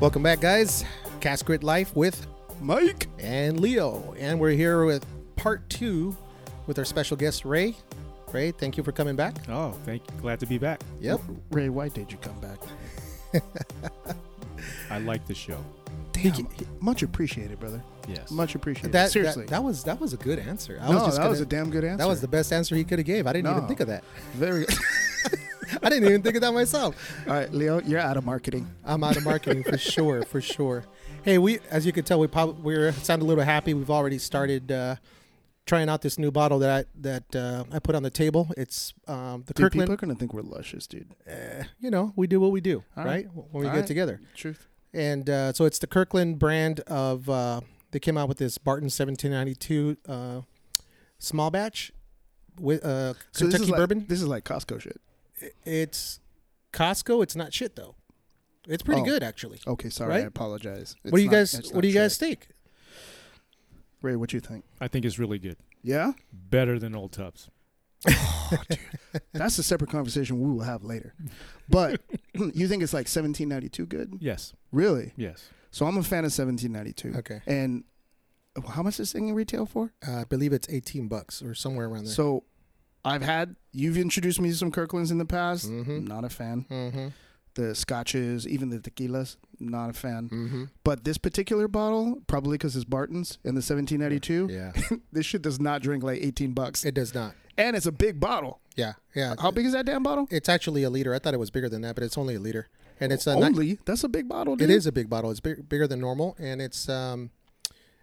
Welcome back, guys. Cast Grit Life with Mike. and Leo, and we're here with part two with our special guest Ray. Ray, thank you for coming back. Oh, thank you. Glad to be back. Yep. Ray, why did you come back? I like the show. Damn, much appreciated, brother. Yes. Much appreciated. That, Seriously. that that was that was a good answer. I no, was just that gonna, was a damn good answer. that was the best answer he could have gave. I didn't even think of that. very. I didn't even think of that myself. All right, Leo, you're out of marketing. I'm out of marketing for sure, for sure. Hey, we as you can tell, we probably we're sound a little happy. We've already started uh, trying out this new bottle that I that uh, I put on the table. It's um, the Dude, Kirkland. people are gonna think we're luscious, dude. uh, you know, we do what we do, right? right. When we All get right. together. Truth. And uh, so it's the Kirkland brand of. Uh, they came out with this Barton 1792 uh, small batch with uh, So this Kentucky is like, bourbon. This is like Costco shit. It's Costco. It's not shit though. It's pretty Oh. good actually. Okay, sorry, Right? I apologize. what do you not- guys? What do you guys think? Ray, what do you think? I think it's really good. Yeah, Better than Old Tubs. that's a separate conversation we will have later. But you think it's like 1792 good? Yes. Really? Yes. So I'm a fan of 1792. Okay, And how much is this thing in retail for? uh, I believe it's 18 bucks or somewhere around there. So I've had you've introduced me to some Kirklands in the past. Mhm. Not a fan. mm-hmm. The scotches, even the tequilas, not a fan. Mm-hmm. But this particular bottle, probably because it's Barton's in the 1792, Yeah, this shit does not drink like 18 bucks. it does not. and it's a big bottle. Yeah, yeah. How big is that damn bottle? It's actually a liter. I thought it was bigger than that, but it's only a liter, and it's a ni- Only that's a big bottle. Dude. It is a big bottle. It's big, bigger than normal, and it's um,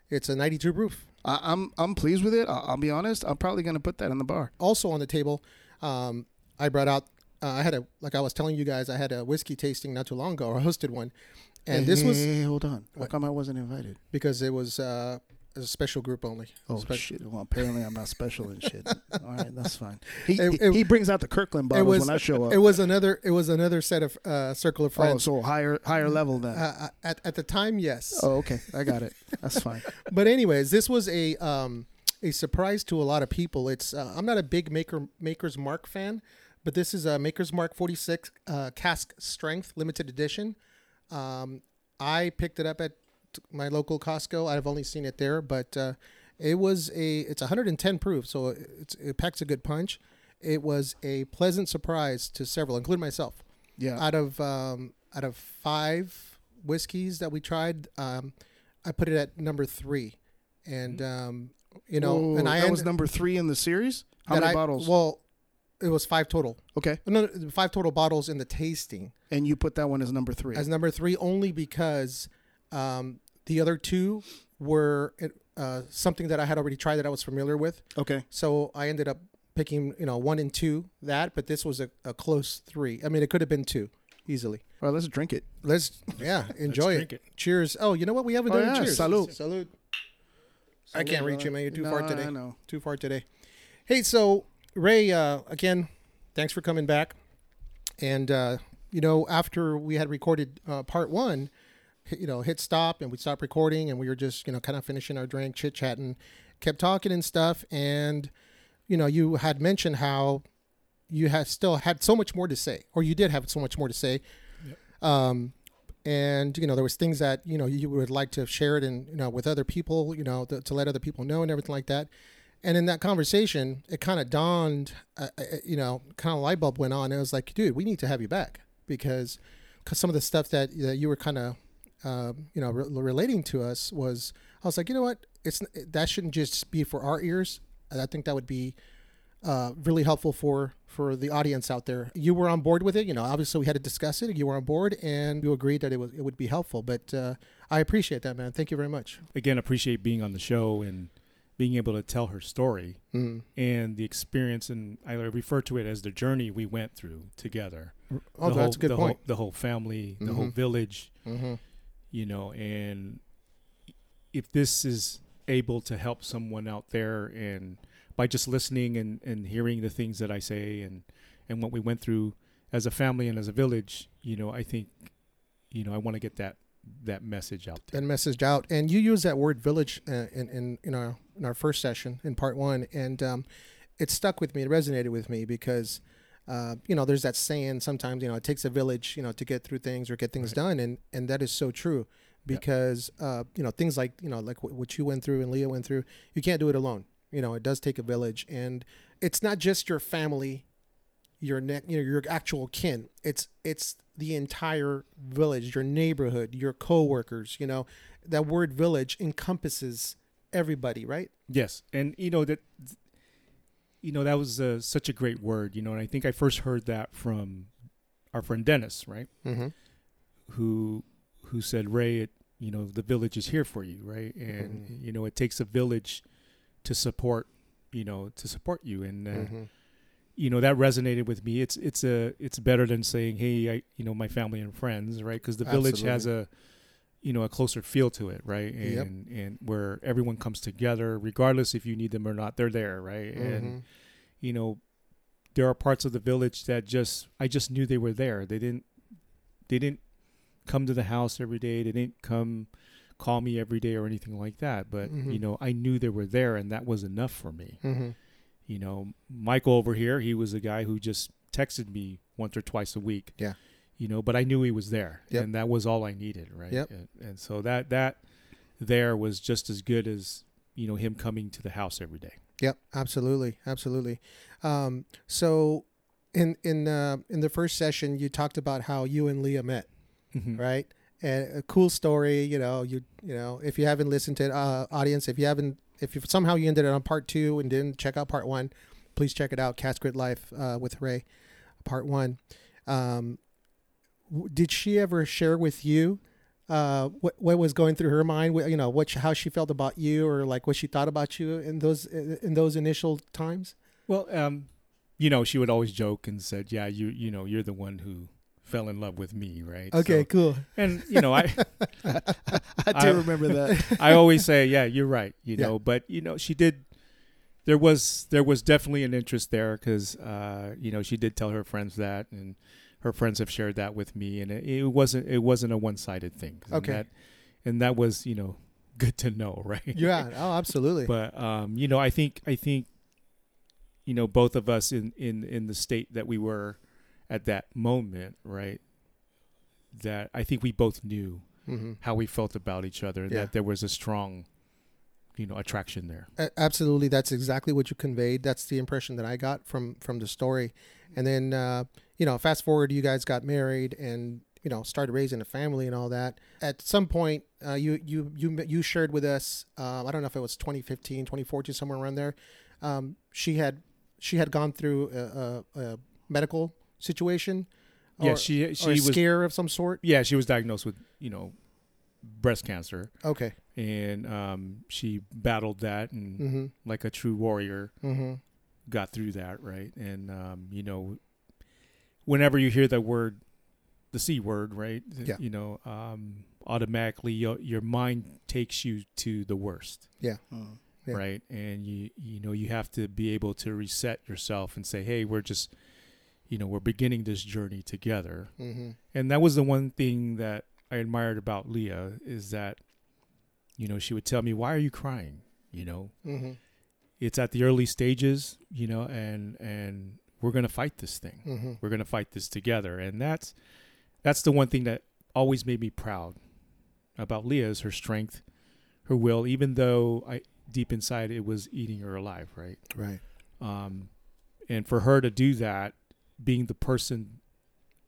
it's a 92 proof. I, I'm I'm pleased with it. I'll, I'll be honest. I'm probably gonna put that in the bar. Also on the table, um, I brought out. Uh, I had a like I was telling you guys. I had a whiskey tasting not too long ago. or hosted one, and this was Hey, hold on. How come I wasn't invited? because it was uh, a special group only. Oh Spe- shit! Well, apparently I'm not special and shit. All right, that's fine. He It- he, it- he brings out the Kirkland bottles was- when I show up. It was another. It was another set of uh, circle of oh, friends. so higher higher level then. uh, at at the time, yes. oh, okay, I got it. That's fine. but anyways, this was a um, a surprise to a lot of people. It's uh, I'm not a big Maker Maker's Mark fan, but this is a Maker's Mark 46 uh, cask strength limited edition. Um, I picked it up at my local Costco. I've only seen it there, but uh, it was a it's 110 proof, so it's, it packs a good punch. It was a pleasant surprise to several, including myself Yeah. out of um, out of five whiskeys that we tried, um, I put it at number three, and um, you know, Whoa, and I that was number three in the series. How many I- bottles? Well, it was five total. okay, No, five total bottles in the tasting and you put that one as number three. as number three only because um, the other two were uh, something that I had already tried that I was familiar with. okay, So I ended up picking, you know, one and two that, but this was a, a close three. I mean, it could have been two easily. all right, let's drink it. Let's yeah, enjoy it. drink it. Cheers. Oh, you know what? We haven't Oh, done a yeah, cheers. salud. Salud. I can't reach you, man. You're too no, far today. I know. Too far today. Hey, so Ray, uh, again, thanks for coming back. And uh, you know, after we had recorded uh, part one, hit- you know, hit stop and we stopped recording and we were just you know kind of finishing our drink, chit chatting, kept talking and stuff. And you know, you had mentioned how you had still had so much more to say, or you did have so much more to say. Um, and you know there was things that you know you would like to have shared and you know with other people you know to, to let other people know and everything like that and in that conversation it kind of dawned uh, uh, you know kind of light bulb went on and it was like dude we need to have you back because cause some of the stuff that, that you were kind of um, you know re- relating to us was i was like you know what it's that shouldn't just be for our ears i think that would be uh, really helpful for for the audience out there. You were on board with it, you know. Obviously, we had to discuss it. You were on board, and you agreed that it was it would be helpful. But uh, I appreciate that, man. Thank you very much. Again, appreciate being on the show and being able to tell her story Mm. and the experience. And I refer to it as the journey we went through together. Oh, the that's whole, a good the point. Whole, the whole family, the whole Mhm. village, Mm-hmm. You know, and if this is able to help someone out there and by just listening and, and hearing the things that I say and, and what we went through as a family and as a village, you know, I think, you know, I want to get that that message out there. and messaged out. And you use that word village uh, in, in in our in our first session in part one, and um, it stuck with me. It resonated with me because uh, you know, there's that saying sometimes, you know, it takes a village, you know, to get through things or get things Right. done, and and that is so true Yeah. because uh, you know things like you know like what, what you went through and Leah went through, you can't do it alone. You know, it does take a village, and it's not just your family, your ne- you know, your actual kin. It's it's the entire village, your neighborhood, your coworkers. You know, that word village encompasses everybody, right? Yes, and you know that you know that was uh, such a great word, you know, and I think I first heard that from our friend Dennis, right? Mm-hmm. Who who said, "Ray, it, you know, the village is here for you, right? And Mhm. you know, it takes a village to support, you know, to support you." And uh, Mm-hmm. you know that resonated with me. It's it's a it's better than saying, "Hey, I you know my family and friends," right? Because the village has a you know a closer feel to it, right? And Yep. and where everyone comes together, regardless if you need them or not, they're there, right? Mm-hmm. And you know there are parts of the village that just I just knew they were there. They didn't they didn't come to the house every day. They didn't come call me every day or anything like that. But Mhm. you know I knew they were there, and that was enough for me Mm-hmm. you know michael over here he was a guy who just texted me once or twice a week Yeah. You know but i knew he was there Yep. and that was all i needed right Yep. and, and so that that there was just as good as you know him coming to the house every day Yep, absolutely, absolutely. Um, so, in in uh, in the first session, you talked about how you and Leah met, Mhm. right? And a cool story. You know, you you know, if you haven't listened to it, uh, audience, if you haven't, if you somehow you ended it on part two and didn't check out part one, please check it out. Cast Grit Life uh, with Ray, part one. Um, did she ever share with you? Uh, what what was going through her mind? You know, what she- how she felt about you, or like what she thought about you in those in those initial times. well um you know she would always joke and said yeah you you know you're the one who fell in love with me right Okay, So- cool. and you know i I do I- remember that. I always say, yeah, you're right. You Yeah. know, but you know, she did. There was there was definitely an interest there because uh, you know she did tell her friends that, and her friends have shared that with me, and it, it wasn't it wasn't a one sided thing. And Okay. that, and that was you know good to know, right? Yeah. Oh, absolutely. But um, you know, I think I think you know both of us in in in the state that we were at that moment, right? That I think we both knew hmm how we felt about each other, Yeah. that there was a strong, you know, attraction there. A- absolutely. That's exactly what you conveyed. That's the impression that I got from from the story. And then, uh, you know, fast forward, you guys got married and you know started raising a family and all that. At some point, uh, you you you you shared with us. Uh, I don't know if it was 2015, 2014, somewhere around there. Um, she had she had gone through a, a, a medical situation. yeah, or- she or she a was scare of some sort. yeah she was diagnosed with you know breast cancer, Okay. and um, she battled that and Mm-hmm. like a true warrior Mm-hmm. Got through that right. And um, you know, whenever you hear that word, the c word, right? Yeah. You know, um, automatically your your mind takes you to the worst. Mm. Yeah. right and you you know you have to be able to reset yourself and say hey we're just you know we're beginning this journey together Mm-hmm. and that was the one thing that i admired about leah is that you know she would tell me why are you crying you know Mm-hmm. It's at the early stages you know and and we're going to fight this thing Mm-hmm. we're going to fight this together and that's that's the one thing that always made me proud about leah is her strength her will even though i deep inside it was eating her alive right Right. um, and for her to do that, being the person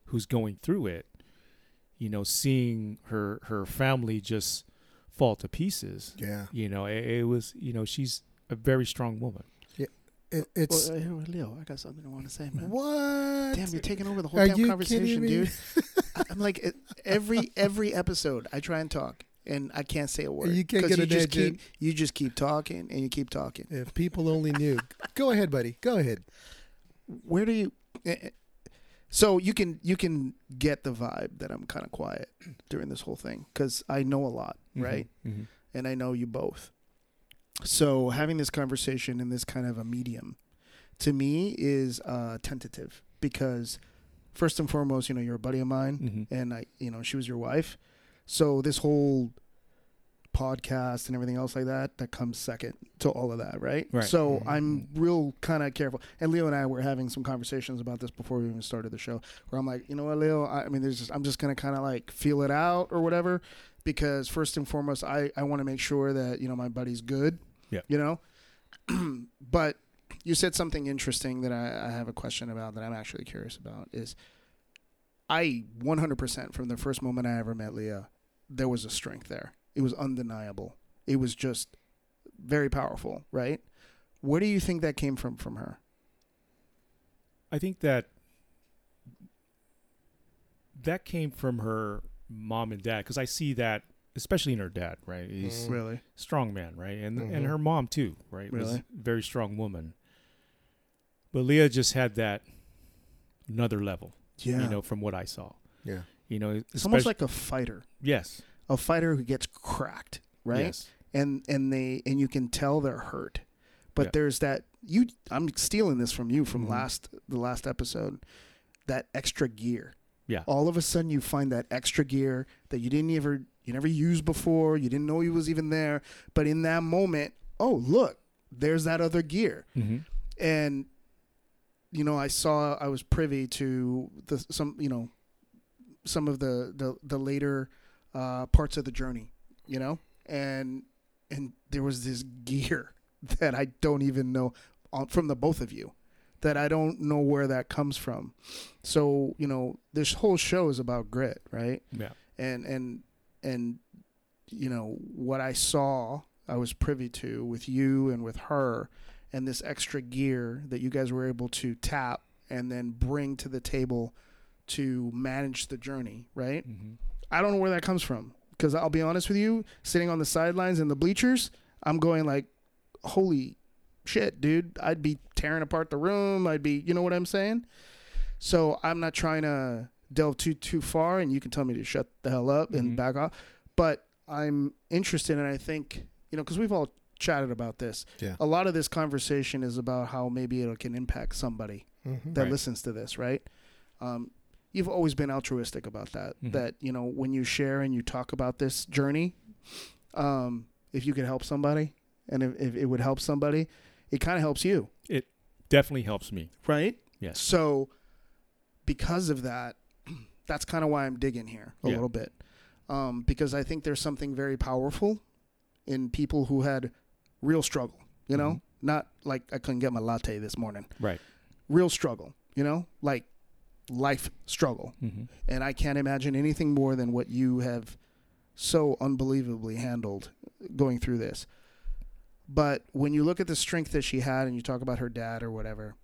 who's going through it, you know, seeing her her family just fall to pieces, Yeah. you know, it, it was, you know, she's a very strong woman. It, it's Well, uh, Leo, I got something I want to say, man. what? Damn, you're taking over the whole Are damn you conversation, kidding me? dude. I- I'm like it- every every episode, I try and talk, and I can't say a word. You can't 'Cause get you an just keep in. you just keep talking and you keep talking. If people only knew. Go ahead, buddy. Go ahead. Where do you? eh, eh, So you can you can get the vibe that I'm kind of quiet during this whole thing because I know a lot, right? Mm-hmm. and I know you both. So having this conversation in this kind of a medium, to me, is uh, tentative because first and foremost, you know, you're a buddy of mine, Mm-hmm. and I, you know, she was your wife. So this whole podcast and everything else like that that comes second to all of that right, Right. so Mhm. i'm real kind of careful and leo and i were having some conversations about this before we even started the show where i'm like you know what leo i, I mean there's just i'm just gonna kind of like feel it out or whatever because first and foremost i i want to make sure that you know my buddy's good Yeah. you know? But you said something interesting that I, I have a question about that i'm actually curious about is i 100% from the first moment i ever met leah there was a strength there. It was undeniable. It was just very powerful right? Where do you think that came from from her? I think that that came from her mom and dad because I see that especially in her dad, right? He's Mhm. really strong man, right? And Mhm. and her mom too, right? Was Really? a very strong woman. But Leah just had that another level, yeah you know, from what I saw. Yeah. You know, it's almost like a fighter yes, a fighter who gets cracked right Yes. and and they and you can tell they're hurt but Yeah. there's that you i'm stealing this from you from Mhm. last the last episode that extra gear Yeah. all of a sudden you find that extra gear that you didn't ever you never used before you didn't know he was even there but in that moment oh look there's that other gear Mm-hmm. and you know i saw i was privy to the some you know some of the the, the later uh, parts of the journey you know and and there was this gear that i don't even know from the both of you that i don't know where that comes from so you know this whole show is about grit right Yeah. and and and you know what I saw, I was privy to with you and with her, and this extra gear that you guys were able to tap and then bring to the table to manage the journey. Right? Mm-hmm. I don't know where that comes from because I'll be honest with you, sitting on the sidelines in the bleachers, I'm going like, holy shit, dude! I'd be tearing apart the room. I'd be, you know what I'm saying? So I'm not trying to delve too too far, and you can tell me to shut the hell up and Mhm. back off. But I'm interested, and I think you know because we've all chatted about this. Yeah. A lot of this conversation is about how maybe it can impact somebody Mhm. that Right. listens to this, right? Um, you've always been altruistic about that. Mhm. That you know when you share and you talk about this journey, um, if you could help somebody, and if, if it would help somebody, it kind of helps you, It Definitely helps me. right? Yes. So, because of that, that's kind of why I'm digging here a Yeah. little bit, um, because I think there's something very powerful in people who had real struggle. You know, Mhm. not like I couldn't get my latte this morning. Right. Real struggle. You know, like life struggle. Mm-hmm. And I can't imagine anything more than what you have so unbelievably handled going through this. But when you look at the strength that she had and you talk about her dad or whatever,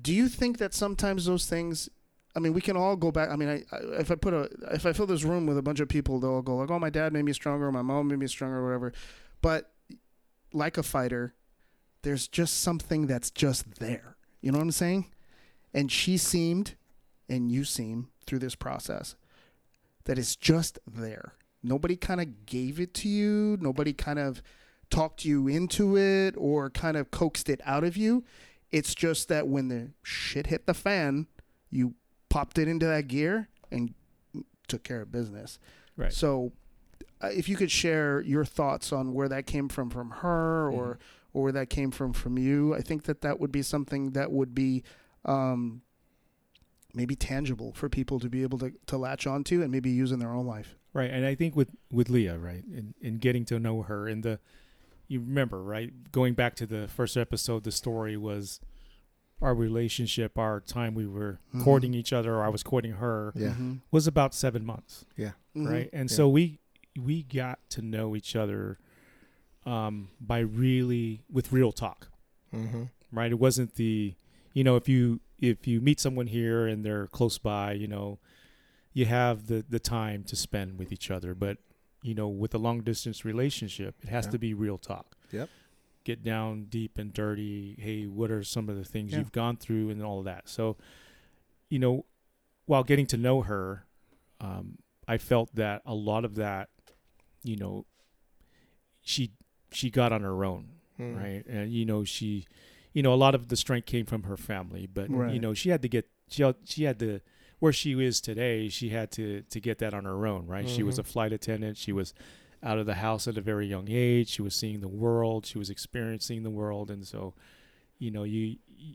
do you think that sometimes those things I mean, we can all go back. I mean, I, I, if I put a, if I fill this room with a bunch of people, they'll go like, "Oh, my dad made me stronger. My mom made me stronger, or whatever." But like a fighter, there's just something that's just there. You know what I'm saying? And she seemed, and you seem through this process, that it's just there. Nobody kind of gave it to you. Nobody kind of talked you into it or kind of coaxed it out of you. It's just that when the shit hit the fan, you popped it into that gear and took care of business. Right. So, uh, if you could share your thoughts on where that came from from her, or or where that came from from you, I think that that would be something that would be um, maybe tangible for people to be able to, to latch onto and maybe use in their own life. Right, and I think with with Leah, right, and in getting to know her, and the you remember, right, going back to the first episode, the story was our relationship, our time we were Mhm. courting each other, or I was courting her, Yeah. Mhm. was about seven months, Mhm. right, and Yeah. so we we got to know each other um, by really with real talk, Mm-hmm. right? It wasn't the you know if you if you meet someone here and they're close by, you know, you have the the time to spend with each other, but you know, with a long distance relationship, it has Yeah. to be real talk. Yep. Get down deep and dirty. Hey, what are some of the things Yeah. you've gone through and all of that? So, you know, while getting to know her, um, I felt that a lot of that, you know, she she got on her own Mm. right? And you know, she, you know, a lot of the strength came from her family, but you know, she had to get she had, she had to where she is today. She had to to get that on her own, right? She was Mhm. a flight attendant. She was out of the house at a very young age. She was seeing the world. She was experiencing the world, and so, you know, you you,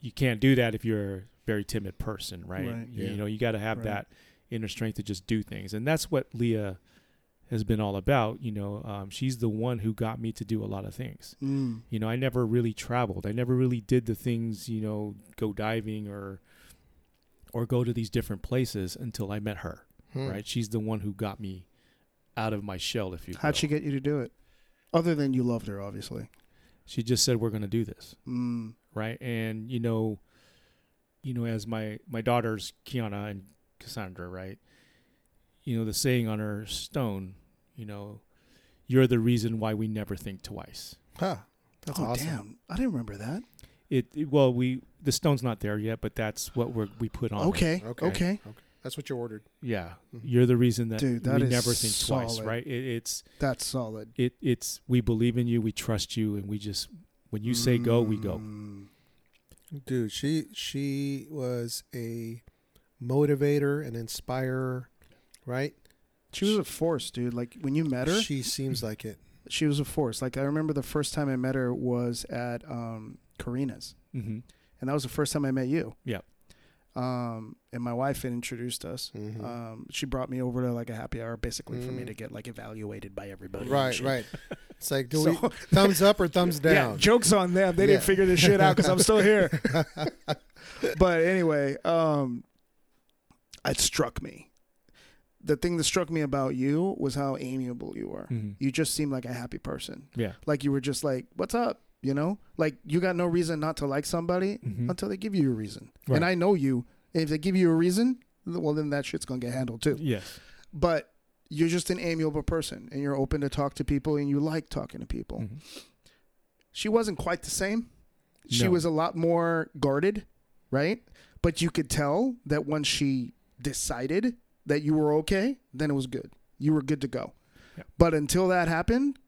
you can't do that if you're a very timid person, right? Right, You, yeah. you know, you got to have Right. that inner strength to just do things, and that's what Leah has been all about. You know, um, she's the one who got me to do a lot of things. Mm. You know, I never really traveled. I never really did the things, you know, go diving or or go to these different places until I met her. Hmm. Right? She's the one who got me out of my shell, if you How'd will. she get you to do it? Other than you loved her, obviously. She just said we're going to do this, Mm. right? And you know, you know, as my my daughters Kiana and Cassandra, right? You know, the saying on her stone, you know, you're the reason why we never think twice. Huh. That's oh awesome. damn! I didn't remember that. It, it well, we the stone's not there yet, but that's what we are we put on. it. Okay, Okay. okay, That's what you ordered. Yeah, Mhm. you're the reason that, Dude, that we never think twice, right? It, it's That's solid. it it's we believe in you, we trust you, and we just when you say go, we go. Mm. Dude, she she was a motivator and inspirer, right? She was a force, dude. Like when you met her, She seems like it. she was a force. Like I remember the first time I met her was at um, Karina's, Mm-hmm. and that was the first time I met you. Yeah. Um, and my wife had introduced us. Mhm. Um, she brought me over to like a happy hour, basically for me Mm. to get like evaluated by everybody. right, right. It's like, do So- we thumbs up or thumbs down? Yeah, jokes on them. They Yeah. didn't figure this shit out because I'm still here. but anyway, um, it struck me. The thing that struck me about you was how amiable you were. Mm-hmm. You just seemed like a happy person. Yeah. Like you were just like, "What's up?" You know, like you got no reason not to like somebody Mhm. until they give you a reason. Right. And I know you. If they give you a reason, well, then that shit's gonna get handled too. Yes. But you're just an amiable person, and you're open to talk to people, and you like talking to people Mhm. she wasn't quite the same. She No. was a lot more guarded, right? But you could tell that once she decided that you were okay, then it was good. You were good to go. Yeah. But until that happened,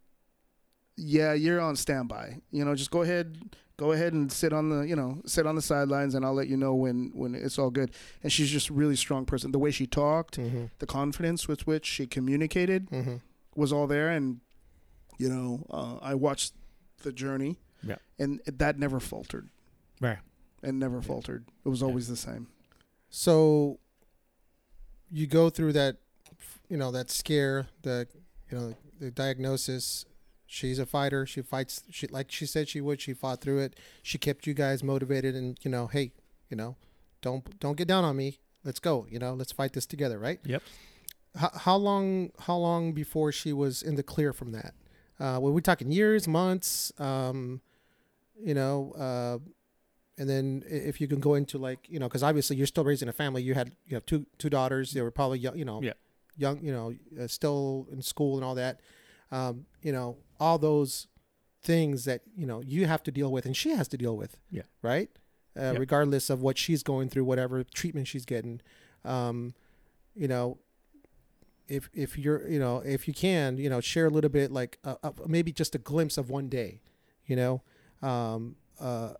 yeah, you're on standby. You know, just go ahead, go ahead and sit on the, you know, sit on the sidelines, and I'll let you know when when it's all good. And she's just really strong person. The way she talked, Mm-hmm. the confidence with which she communicated Mm-hmm. was all there and you know uh, i watched the journey Yeah. and it, that never faltered Right. and never faltered it was Yeah. always the same So you go through that, you know, that scare, the, you know, the diagnosis. She's a fighter. She fights. She like she said she would. She fought through it. She kept you guys motivated, and you know, hey, you know, don't don't get down on me. Let's go. You know, let's fight this together, right? Yep. How, how long? How long before she was in the clear from that? Uh, were we talking years, months? Um, you know, uh, and then if you can go into like you know, because obviously you're still raising a family. You had you have two two daughters. They were probably young, you know, Yeah. young, you know, uh, still in school and all that. Um, you know, all those things that you know you have to deal with, and she has to deal with. Yeah. Right. Uh, Yep. Regardless of what she's going through, whatever treatment she's getting, um, you know, if if you're you know if you can you know share a little bit like uh, uh, maybe just a glimpse of one day you know um uh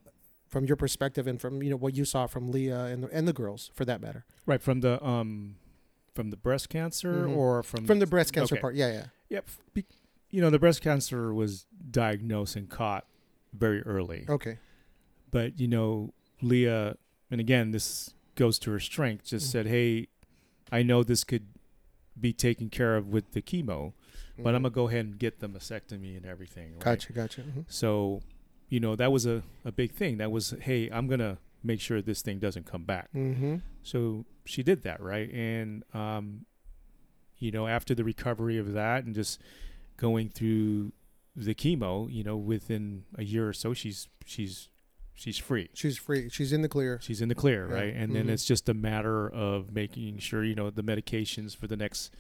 from your perspective and from you know what you saw from Leah and the, and the girls for that matter Right from the um from the breast cancer Mhm. or from from the breast cancer Okay. part yeah yeah Yep. Be- You know, the breast cancer was diagnosed and caught very early. okay But, you know, Leah, and again, this goes to her strength, just Mhm. said, hey, I know this could be taken care of with the chemo, but I'm going to go ahead and get the mastectomy and everything. Right? Mm-hmm. gotcha gotcha Mhm. So, you know, that was a, a big thing. That was, hey, I'm going to make sure this thing doesn't come back. mm-hmm So she did that, right? And um, you know, after the recovery of that and just going through the chemo, you know, within a year or so, she's she's she's free. she's free she's in the clear She's in the clear, Yeah. right? And then Mhm. it's just a matter of making sure, you know, the medications for the next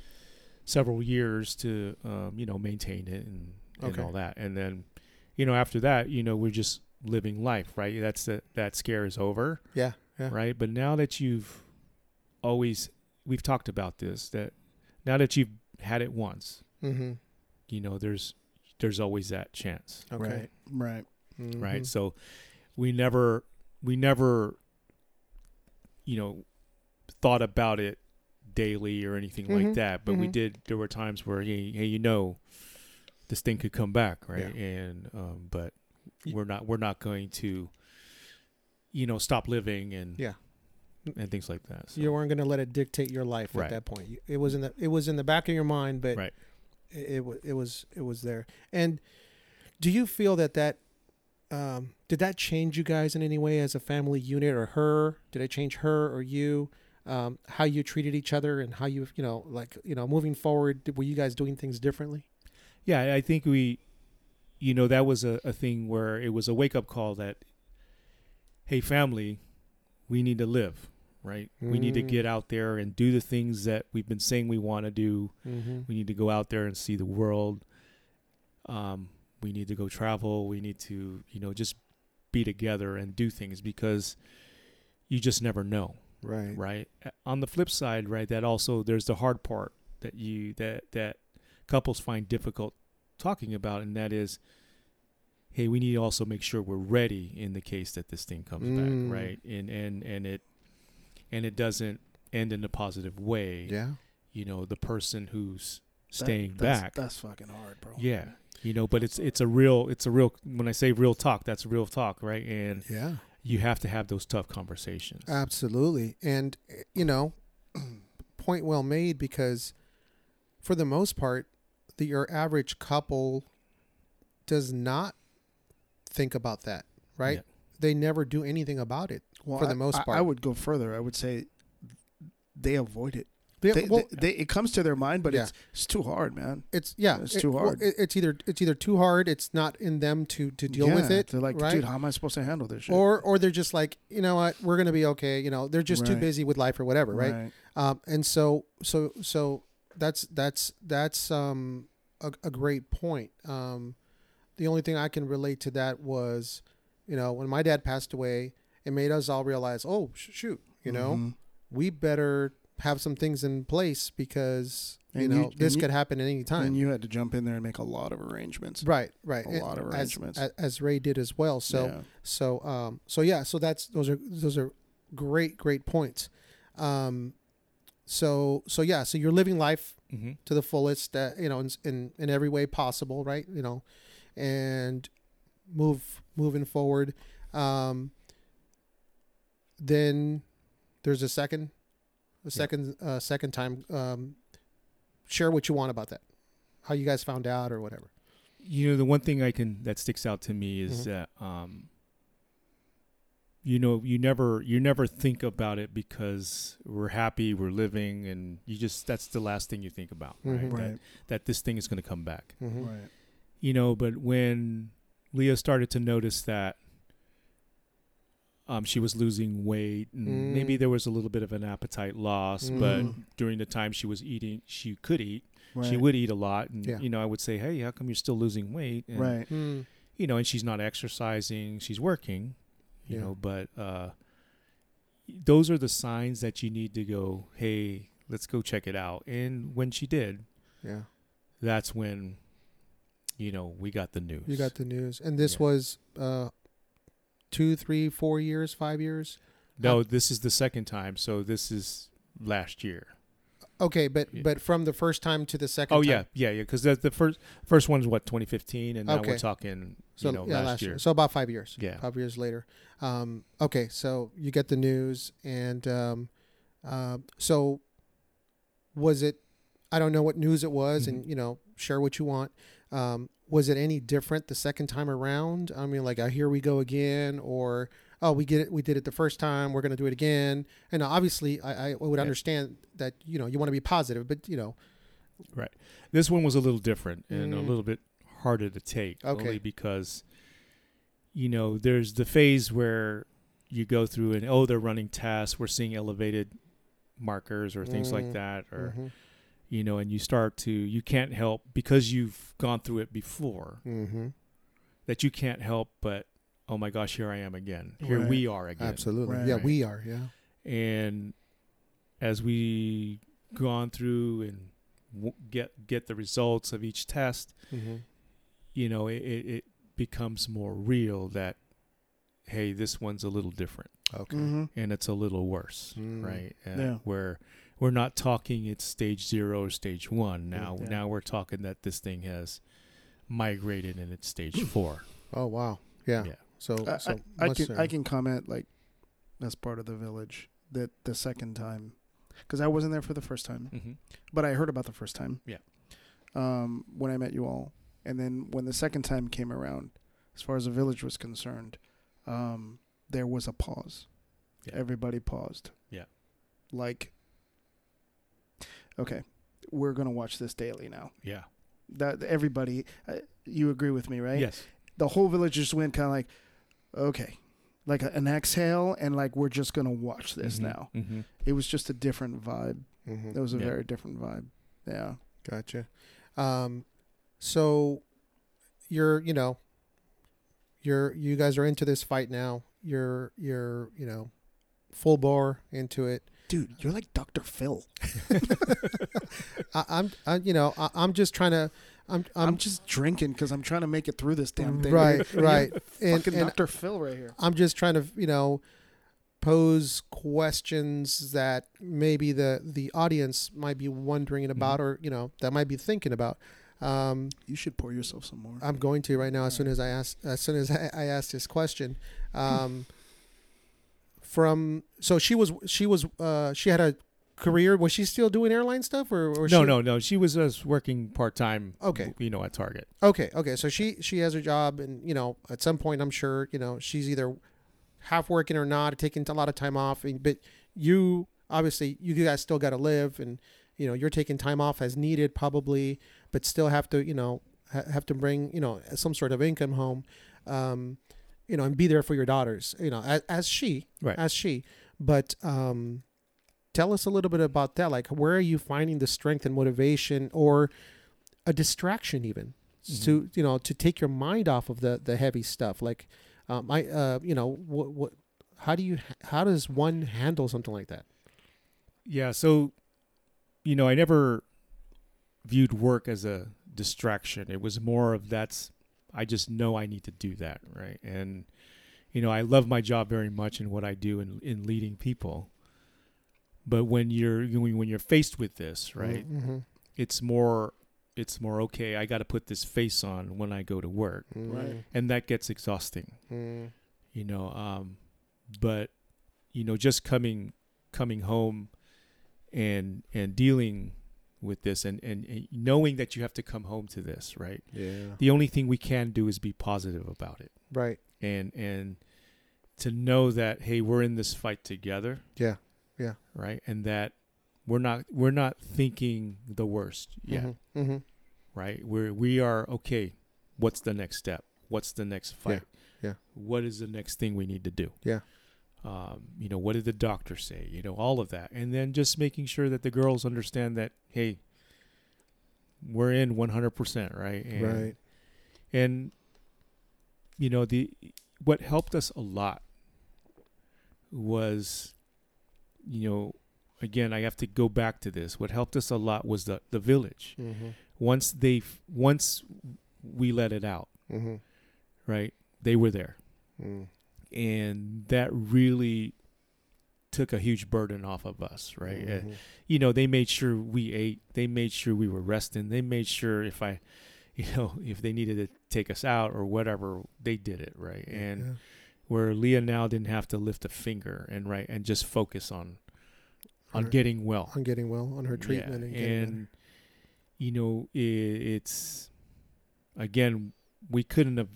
several years to, um, you know, maintain it and, and Okay. all that. And then, you know, after that, you know, we're just living life, right? That's the, that scare is over yeah yeah right? But now that you've always, we've talked about this, that now that you've had it once, mm-hmm you know, there's there's always that chance, okay right right Mhm. right? So we never we never, you know, thought about it daily or anything Mhm, like that, but we mhm. did. There were times where hey, hey, you know, this thing could come back, right? Yeah. And um, but we're not we're not going to, you know, stop living and Yeah. And things like that. So. You weren't going to let it dictate your life Right. at that point. It was in the it was in the back of your mind, but Right. it, it it was it was there. And do you feel that that um, did that change you guys in any way as a family unit, or her? Did it change her or you? Um, how you treated each other and how you you know like you know moving forward, were you guys doing things differently? Yeah, I- I think we, you know, that was a, a thing where it was a wake up call that, hey, family, we need to live, right? We need to Mm. get out there and do the things that we've been saying we want to do. Mm-hmm. We need to go out there and see the world. Um, we need to go travel. We need to, you know, just be together and do things because you just never know Right. right on the flip side right that also there's the hard part that you that that couples find difficult talking about and that is hey we need to also make sure we're ready in the case that this thing comes Mm. back right and and and it and it doesn't end in a positive way Yeah. you know the person who's That- staying that's, back That's fucking hard, bro. yeah you know but it's it's a real it's a real when i say real talk that's real talk right and Yeah. you have to have those tough conversations Absolutely. And, eh, you know, point well made because for the most part, the, your average couple does not think about that, right? Yeah. They never do anything about it. Well, For the most I- part. I would go further. I would say they avoid it. They, They, well, they, it comes to their mind, but Yeah. it's it's too hard, man. it's yeah, it's it- too well, hard. it- it's either it's either too hard. It's not in them to to deal with it. They're like, right? dude, how am I supposed to handle this shit? or or they're just like, you know what, we're gonna be okay. You know, they're just too busy with life or whatever, right? Um, and so so so that's that's that's um a, a great point. Um, the only thing I can relate to that was, you know, when my dad passed away, it made us all realize, oh sh- shoot, you know, Mhm. we better have some things in place because you And know you- this and you- could happen at any time. And you had to jump in there and make a lot of arrangements. right, right. a And lot of arrangements. as, as Ray did as well. So Yeah. so um so yeah so that's those are those are great great points. Um, so so yeah so you're living life mm-hmm. to the fullest uh, you know in, in in every way possible right you know and move moving forward um then there's a second a second uh second time um share what you want about that how you guys found out or whatever you know the one thing i can that sticks out to me is Mhm. that um you know you never you never think about it because we're happy we're living and you just that's the last thing you think about right, Mhm. That, Right. that this thing is going to come back mm-hmm. Right. you know but when leah started to notice that um, she was losing weight and Mm. maybe there was a little bit of an appetite loss but Mhm. during the time she was eating she could eat she would eat a lot and Yeah. you know i would say hey how come you're still losing weight and, Right. mm. you know and she's not exercising she's working you Yeah. know but uh those are the signs that you need to go hey let's go check it out and when she did yeah that's when you know we got the news you got the news and this Yeah. was uh two three four years five years no this is the second time so this is last year okay but Yeah. but from the first time to the second oh time yeah yeah yeah because the, the first first one's what 2015 and now Okay. we're talking So you know yeah, last, year. So about five years. Yeah. five years later. Um, okay, so you get the news, and um, uh, so was it? I don't know what news it was, and Mhm. you know, share what you want. Um, was it any different the second time around? I mean, like, uh, here we go again, or oh, we get it, we did it the first time, we're gonna do it again. And obviously, I, I would Yeah. understand that you know you want to be positive, but you know, right. This one was a little different and a Mm. little bit harder to take, Okay. only because you know there's the phase where you go through and oh they're running tests, we're seeing elevated markers or things Mm. like that, or mhm, you know, and you start to you can't help because you've gone through it before mhm. that you can't help but oh my gosh here I am again, here Right. we are again, absolutely, Right. yeah, we are, yeah, and as we gone through and w- get get the results of each test hmm you know it, it, it becomes more real that hey this one's a little different okay, Mhm. and it's a little worse Mm. right uh, Yeah. where we're not talking it's stage zero or stage one now. Yeah. Now we're talking that this thing has migrated and it's stage four. Oh wow. Yeah. Yeah. So, I, so I, I can sooner. I can comment like as part of the village that the second time because I wasn't there for the first time, Mm-hmm. but I heard about the first time. Yeah. Um, when I met you all, and then when the second time came around, as far as the village was concerned, um, there was a pause. Yeah. Everybody paused. Yeah. Like, okay, we're gonna watch this daily now. Yeah. That everybody, uh, you agree with me, right? Yes. the whole village just went kind of like, okay, like a, an exhale, and like we're just gonna watch this Mhm. now. Mm-hmm. It was just a different vibe. Mhm. It was a Yeah. very different vibe. Yeah. Gotcha. Um, so you're, you know, you're, you guys are into this fight now. You're, you're, you know, full bore into it. Dude, you're like Dr. Phil. I, I'm, I, you know, I, I'm just trying to, I'm, I'm, I'm, just drinking because I'm trying to make it through this damn thing. right, right. And, Fucking and Dr. Phil right here. I'm just trying to, you know, pose questions that maybe the the audience might be wondering about, or you know, that might be thinking about. Um, You should pour yourself some more. I'm going to right now as soon as I ask as soon as I, I ask this question. Um, from so she was she was uh, she had a career. Was she still doing airline stuff or, or no, she, no, no. She was just working part time. Okay. You know, at Target. Okay, okay. So she she has her job, and you know, at some point, I'm sure you know she's either half working or not, taking a lot of time off. and- But you obviously you guys still got to live, and you know you're taking time off as needed, probably, but still have to you know ha- have to bring you know some sort of income home, um, you know, and be there for your daughters, you know, as, as she Right. as she. But um, tell us a little bit about that. Like, where are you finding the strength and motivation, or a distraction, even to you know to take your mind off of the the heavy stuff? Like, um, I uh, you know what what how do you how does one handle something like that? Yeah. So, you know, I never viewed work as a distraction. It was more of that's, I just know I need to do that. Right. And, you know, I love my job very much and what I do in, in leading people. But when you're, when you're faced with this, right, Mm-hmm. it's more, it's more, okay, I got to put this face on when I go to work. Right. And that gets exhausting Mm-hmm. you know um but you know just coming coming home and and dealing with this and, and and knowing that you have to come home to this right Yeah. the only thing we can do is be positive about it Right. and and to know that hey we're in this fight together Yeah. Yeah. right and that we're not we're not thinking the worst yet Mm-hmm. Mm-hmm. right we're we are okay what's the next step what's the next fight yeah. what is the next thing we need to do Yeah. Um, you know what did the doctor say you know all of that and then just making sure that the girls understand that hey we're in 100% right and, Right. and you know the what helped us a lot was you know again i have to go back to this what helped us a lot was the the village Mm-hmm. once they once we let it out Mm-hmm. right they were there Mm. And that really took a huge burden off of us right? Uh, Mhm. you know they made sure we ate. They made sure we were resting. They made sure if i you know if they needed to take us out or whatever they did it right? And Yeah. where leah now didn't have to lift a finger and right and just focus on on Her- getting well. on getting well on her treatment yeah, and, and you know i it's again we couldn't have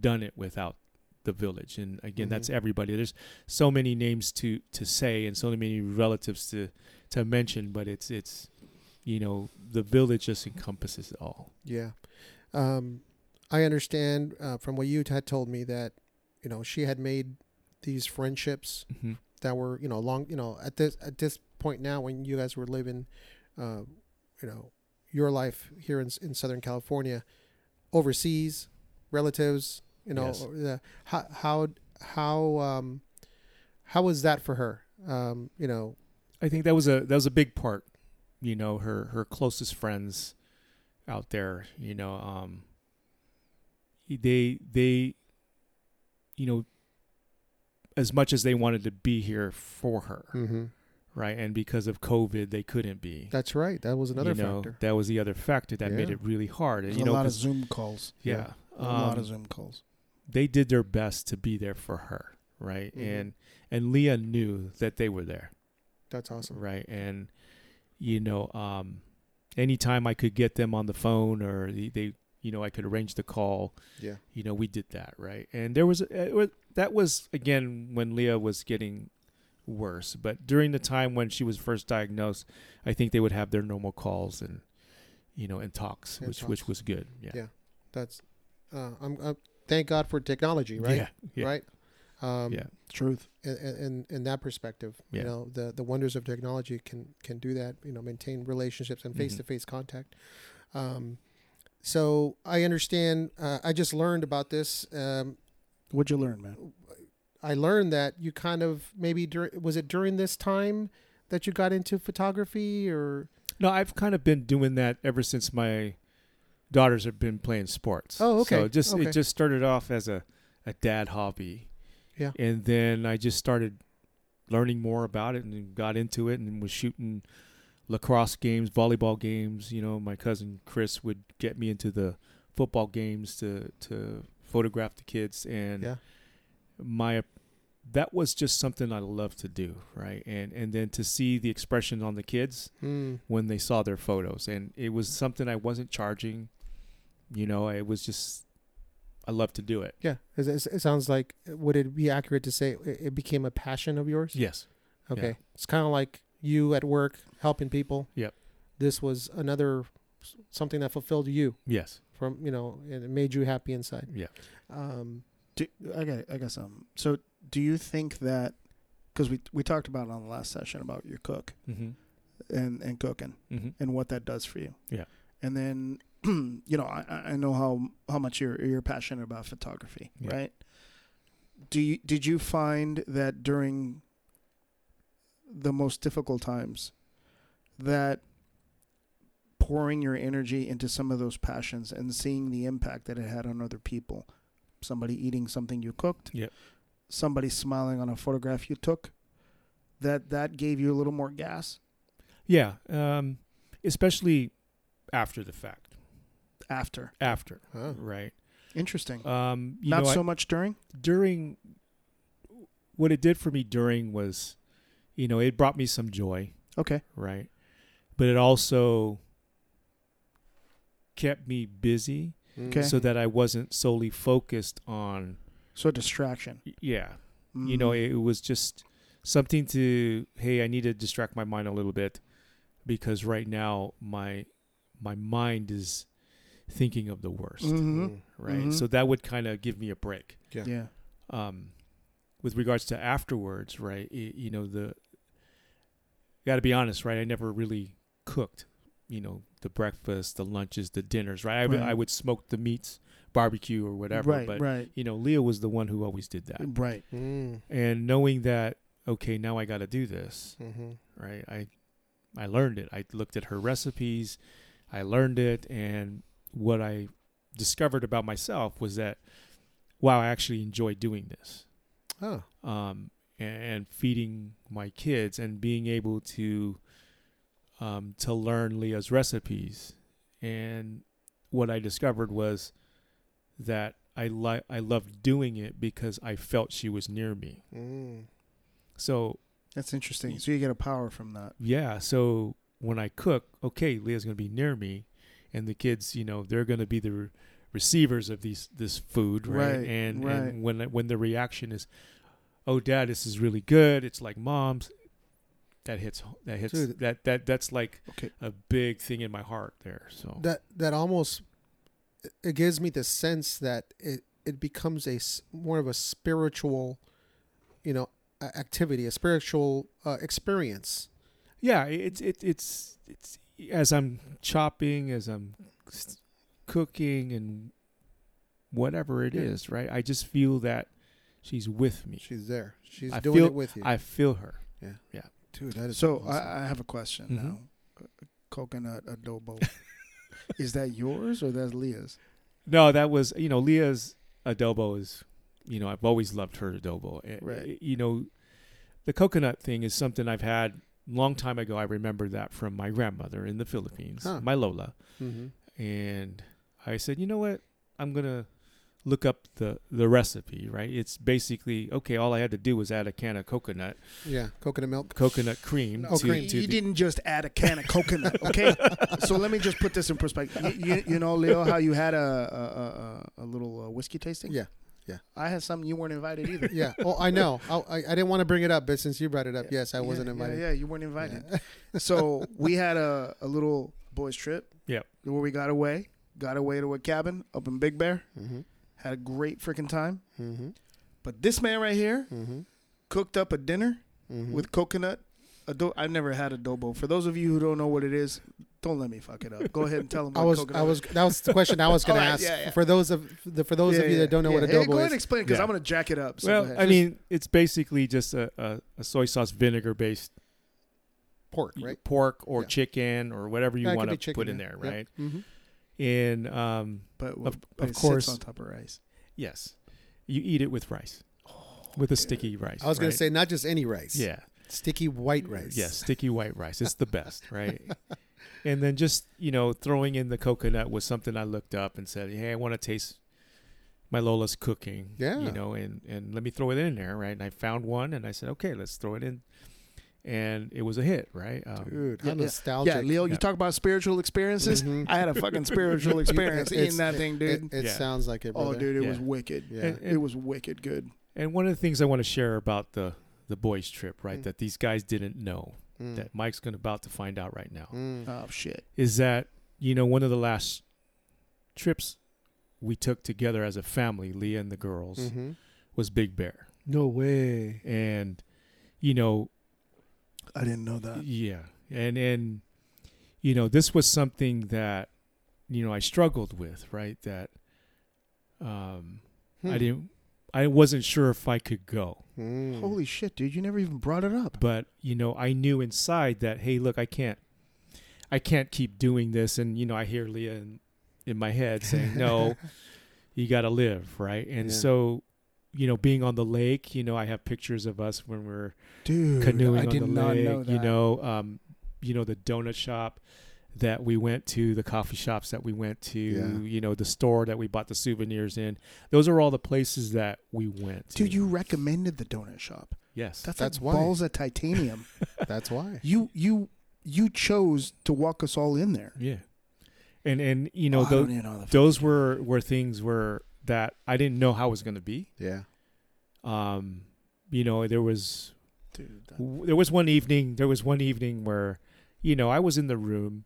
done it without the village and again that's Mhm. everybody there's so many names to to say and so many relatives to to mention but it's it's you know the village just encompasses it all Yeah. Um, I understand uh, from what you had told me that, you know, she had made these friendships mm-hmm. that were, you know, long, you know, at this at this point now when you guys were living, uh, you know, your life here in in Southern California, overseas, relatives, you know, Yes. the, how how how um how was that for her? Um, you know, i think that was a that was a big part you know her her closest friends out there you know um they they you know as much as they wanted to be here for her mm-hmm. right? And because of COVID, they couldn't be. That's right. That was another you know, factor. That was the other factor that made it really hard. And There's you a know, lot of 'cause- Zoom calls. yeah, A lot um, of Zoom calls. They did their best to be there for her, right? Mhm. And and Leah knew that they were there, That's awesome. right? And you know, um, anytime I could get them on the phone or they, they you know, I could arrange the call. Yeah. You know, we did that, right? And there was, it was that was again when Leah was getting worse. But during the time when she was first diagnosed, I think they would have their normal calls and you know and talks, And which which was good. Yeah. Yeah. That's. Uh, I'm. Uh, thank God for technology, right? Yeah. Yeah. Right. Um, Yeah. Truth. in, in in that perspective you know the the wonders of technology can can do that you know maintain relationships and face to face contact um so i understand uh, i just learned about this um What'd you learn, man? i learned that you kind of maybe dur- was it during this time that you got into photography or No, I've kind of been doing that ever since my daughters have been playing sports. Oh, okay. So it just Okay. it just started off as a, a dad hobby. Yeah. And then I just started learning more about it and got into it and was shooting lacrosse games, volleyball games. You know, my cousin Chris would get me into the football games to to photograph the kids and Yeah. my that was just something I loved to do, right? And and then to see the expression on the kids Hmm. when they saw their photos and it was something I wasn't charging you know it was just I love to do it yeah it, it it sounds like would it be accurate to say it it became a passion of yours yes Okay. Yeah. It's kind of like you at work helping people. Yep. This was another something that fulfilled you yes from, you know, and it made you happy inside. yeah Um, Do, I got I got something. So, do you think that because we we talked about it on the last session about your cook mm-hmm. and and cooking Mm-hmm. and what that does for you? Yeah. And then you know I I know how how much you're you're passionate about photography, Yeah. right? Do you did you find that during the most difficult times that pouring your energy into some of those passions and seeing the impact that it had on other people somebody eating something you cooked Yep. somebody smiling on a photograph you took that that gave you a little more gas yeah um especially after the fact after. After huh. right. Interesting. Um you not know, I- so much during? During what it did for me during was you know it brought me some joy. Okay. Right. But it also kept me busy Okay. so that I wasn't solely focused on so a distraction. Yeah. You know Mm. it, was just something to hey i need to distract my mind a little bit because right now my my mind is thinking of the worst Mhm. right Mhm. so that would kind of give me a break Yeah. yeah um with regards to afterwards right i you know the got to be honest right i never really cooked you know the breakfast the lunches the dinners right i, would- Right. I would smoke the meats barbecue or whatever right but right you know leah was the one who always did that right Mm. and knowing that okay now i got to do this hmm right i i learned it i looked at her recipes i learned it and what i discovered about myself was that wow i actually enjoy doing this. Oh. um and feeding my kids and being able to um to learn leah's recipes. And what i discovered was that i like i loved doing it because i felt she was near me. Mm. so that's interesting. so you get a power from that. Yeah. So when i cook okay leah's going to be near me and the kids you know they're going to be the re- receivers of these this food right, Right, and right. and when when the reaction is oh dad this is really good it's like mom's that hits that hits Dude. that that that's like Okay. a big thing in my heart there so That that almost it gives me the sense that it it becomes a more of a spiritual, you know, activity, a spiritual uh, experience. yeah it's it, it's it's as i'm chopping as i'm cooking and whatever it is, Yeah. right i just feel that she's with me She's there. She's I doing feel- it with you. i feel her Yeah. Yeah. Dude, that is so awesome. I, I have a question Mhm. now coconut adobo is that yours or that's leah's No, that was you know Leah's adobo is you know I've always loved her adobo. Eh, Right. eh, You know, the coconut thing is something I've had long time ago, I remember that from my grandmother in the Philippines, Huh. my Lola, Mm-hmm. and I said, you know what, I'm gonna look up the the recipe. Right? It's basically okay. All I had to do was add a can of coconut Yeah, coconut milk. coconut cream Oh, to, cream. to you the, didn't just add a can of coconut, okay? so let me just put this in perspective. You, you, you know, Leo, how you had a a, a, a little uh, whiskey tasting? Yeah, yeah. I had something you weren't invited either. Yeah. Oh, I know. I, I, I didn't want to bring it up, but since you brought it up, yes, I Yeah, wasn't invited. Yeah, you weren't invited. Yeah. so we had a, a little boys trip. Yep. Where we got away, got away to a cabin up in Big Bear. Mm-hmm. Had a great freaking time. Mm-hmm. But this man right here Mm-hmm. cooked up a dinner Mm-hmm. with coconut. Ado- I've never had adobo. For those of you who don't know what it is, don't let me fuck it up. Go ahead and tell them. I was, coconut I was, that was the question I was going to Alright, ask. yeah, yeah. For those of the, for those Yeah, of you yeah, that don't know yeah. what Hey, adobo go ahead is, and explain because Yeah. I'm gonna jack it up. So well. I mean, it's basically just a, a, a soy sauce vinegar based pork, right? pork or Yeah. chicken or whatever you Yeah, it could want to put in yeah. there, Yep. right? Mm-hmm. And um, but, of- but of it course- sits on top of rice. yes, you eat it with rice, with a sticky rice. I was going right? to say not just any rice. yeah, Sticky white rice. yes, sticky white rice. It's the best, right? and then just you know throwing in the coconut was something I looked up and said, hey, I want to taste my Lola's cooking. Yeah. you know, and and let me throw it in there, right? And I found one, and I said, okay, let's throw it in, and it was a hit, right? Um, Dude, how Yeah, yeah. nostalgic. Yeah, Leo, you Yeah. talk about spiritual experiences. Mhm. I had a fucking spiritual experience eating that thing, dude. It, it Yeah. sounds like it, oh, dude, it Yeah. was wicked. Yeah. And- It was wicked good. And one of the things I want to share about the the boys trip, right, Mm. that these guys didn't know Mm. that Mike's going to about to find out right now Mm. Oh shit. is that you know one of the last trips we took together as a family, Leah and the girls, Mhm. was Big Bear, No way. and you know, I didn't know that. yeah, and and you know this was something that you know I struggled with, right? That um, I Hmm. didn't, I wasn't sure if I could go. Mm. Holy shit, dude! You never even brought it up. but you know i knew inside that hey look i can't i can't keep doing this and you know i hear leah in, in my head saying no you got to live right and Yeah. so you know being on the lake you know i have pictures of us when we're Dude, canoeing I on did the not lake know that. you know um you know the donut shop that we went to the coffee shops that we went to Yeah. you know the store that we bought the souvenirs in those are all the places that we went to. dude, you recommended the donut shop. yes That's, That's like why. balls of titanium. That's why. you you you chose to walk us all in there. yeah and and you know Oh, I tho- know those were were things were that I didn't know how it was going to be. Yeah. Um, you know, there was dude. that- w- there was one evening there was one evening where, you know, I was in the room,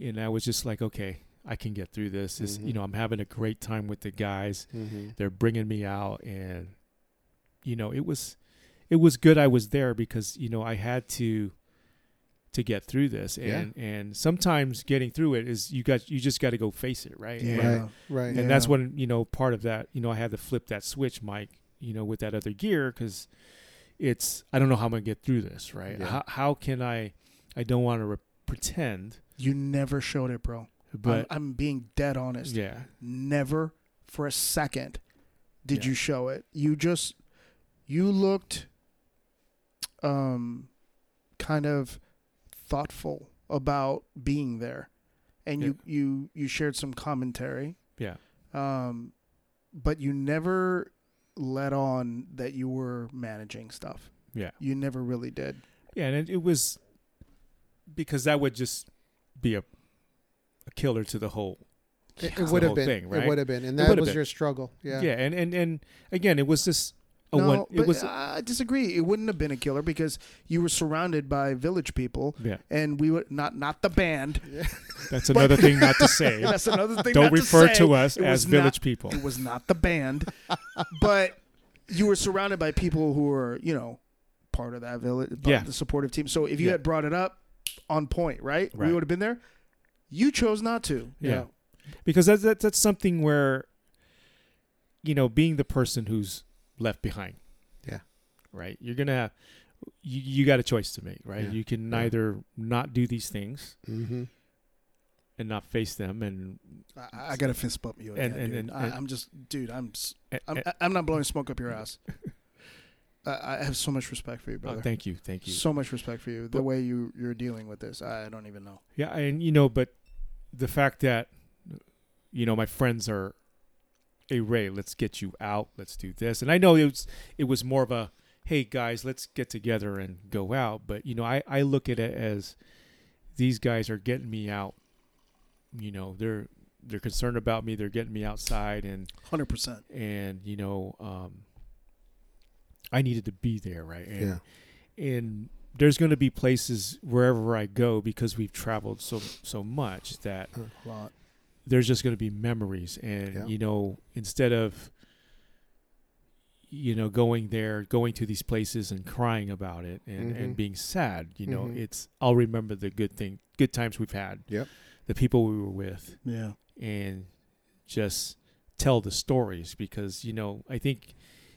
and I was just like, okay, I can get through this. This, you know, I'm having a great time with the guys. Mm-hmm. They're bringing me out, and you know, it was it was good. I was there because you know I had to to get through this, Yeah. and and sometimes getting through it is you got you just got to go face it, right? Yeah. Right. Right. and that's when you know part of that you know i had to flip that switch mike you know with that other gear because it's i don't know how i'm gonna get through this right Yeah. how, how can i i don't want to re- pretend You never showed it, bro. but I'm, I'm being dead honest. yeah Never for a second did Yeah. you show it. You just you looked um kind of thoughtful about being there. And you you you shared some commentary. yeah Um but you never let on that you were managing stuff. yeah You never really did. yeah and it, it was because that would just be a a killer to the whole It, it would have been. thing, right? It would have been, and that was been. your struggle. Yeah. yeah and and and again it was just a no, one it was I disagree. It wouldn't have been a killer because you were surrounded by village people, yeah and we were not not the band. that's another thing not to say That's another thing. don't refer to, to, us It as village not- people It was not the band, but you were surrounded by people who were, you know, part of that village, Yeah. the supportive team. So if you Yeah. had brought it up, on point, right? We would have been there. You chose not to. Yeah. because that's, that's that's something where you know being the person who's left behind Yeah. right you're gonna have you, you got a choice to make right Yeah. you can Yeah. either not do these things Mm-hmm. and not face them and I, I got to fist bump you again, And- and- dude. and- I, and- I'm just, dude. I'm, I'm, I'm not blowing smoke up your ass. I, I have so much respect for you, Oh, brother. thank you, thank you. so much respect for you. The way you you're dealing with this, I don't even know. Yeah, and you know, but the fact that you know my friends are, hey Ray, let's get you out, let's do this, and I know it was it was more of a, hey guys, let's get together and go out, but you know, I I look at it as these guys are getting me out. You know, they're they're concerned about me, they're getting me outside, and Hundred percent. and you know, um, I needed to be there, right? And, and there's going to be places wherever I go because we've traveled so so much that A lot. there's just going to be memories and Yeah. you know instead of you know going there going to these places and crying about it and, Mhm. and being sad you know Mhm. it's i'll remember the good thing good times we've had Yep. the people we were with Yeah. and just tell the stories because you know I think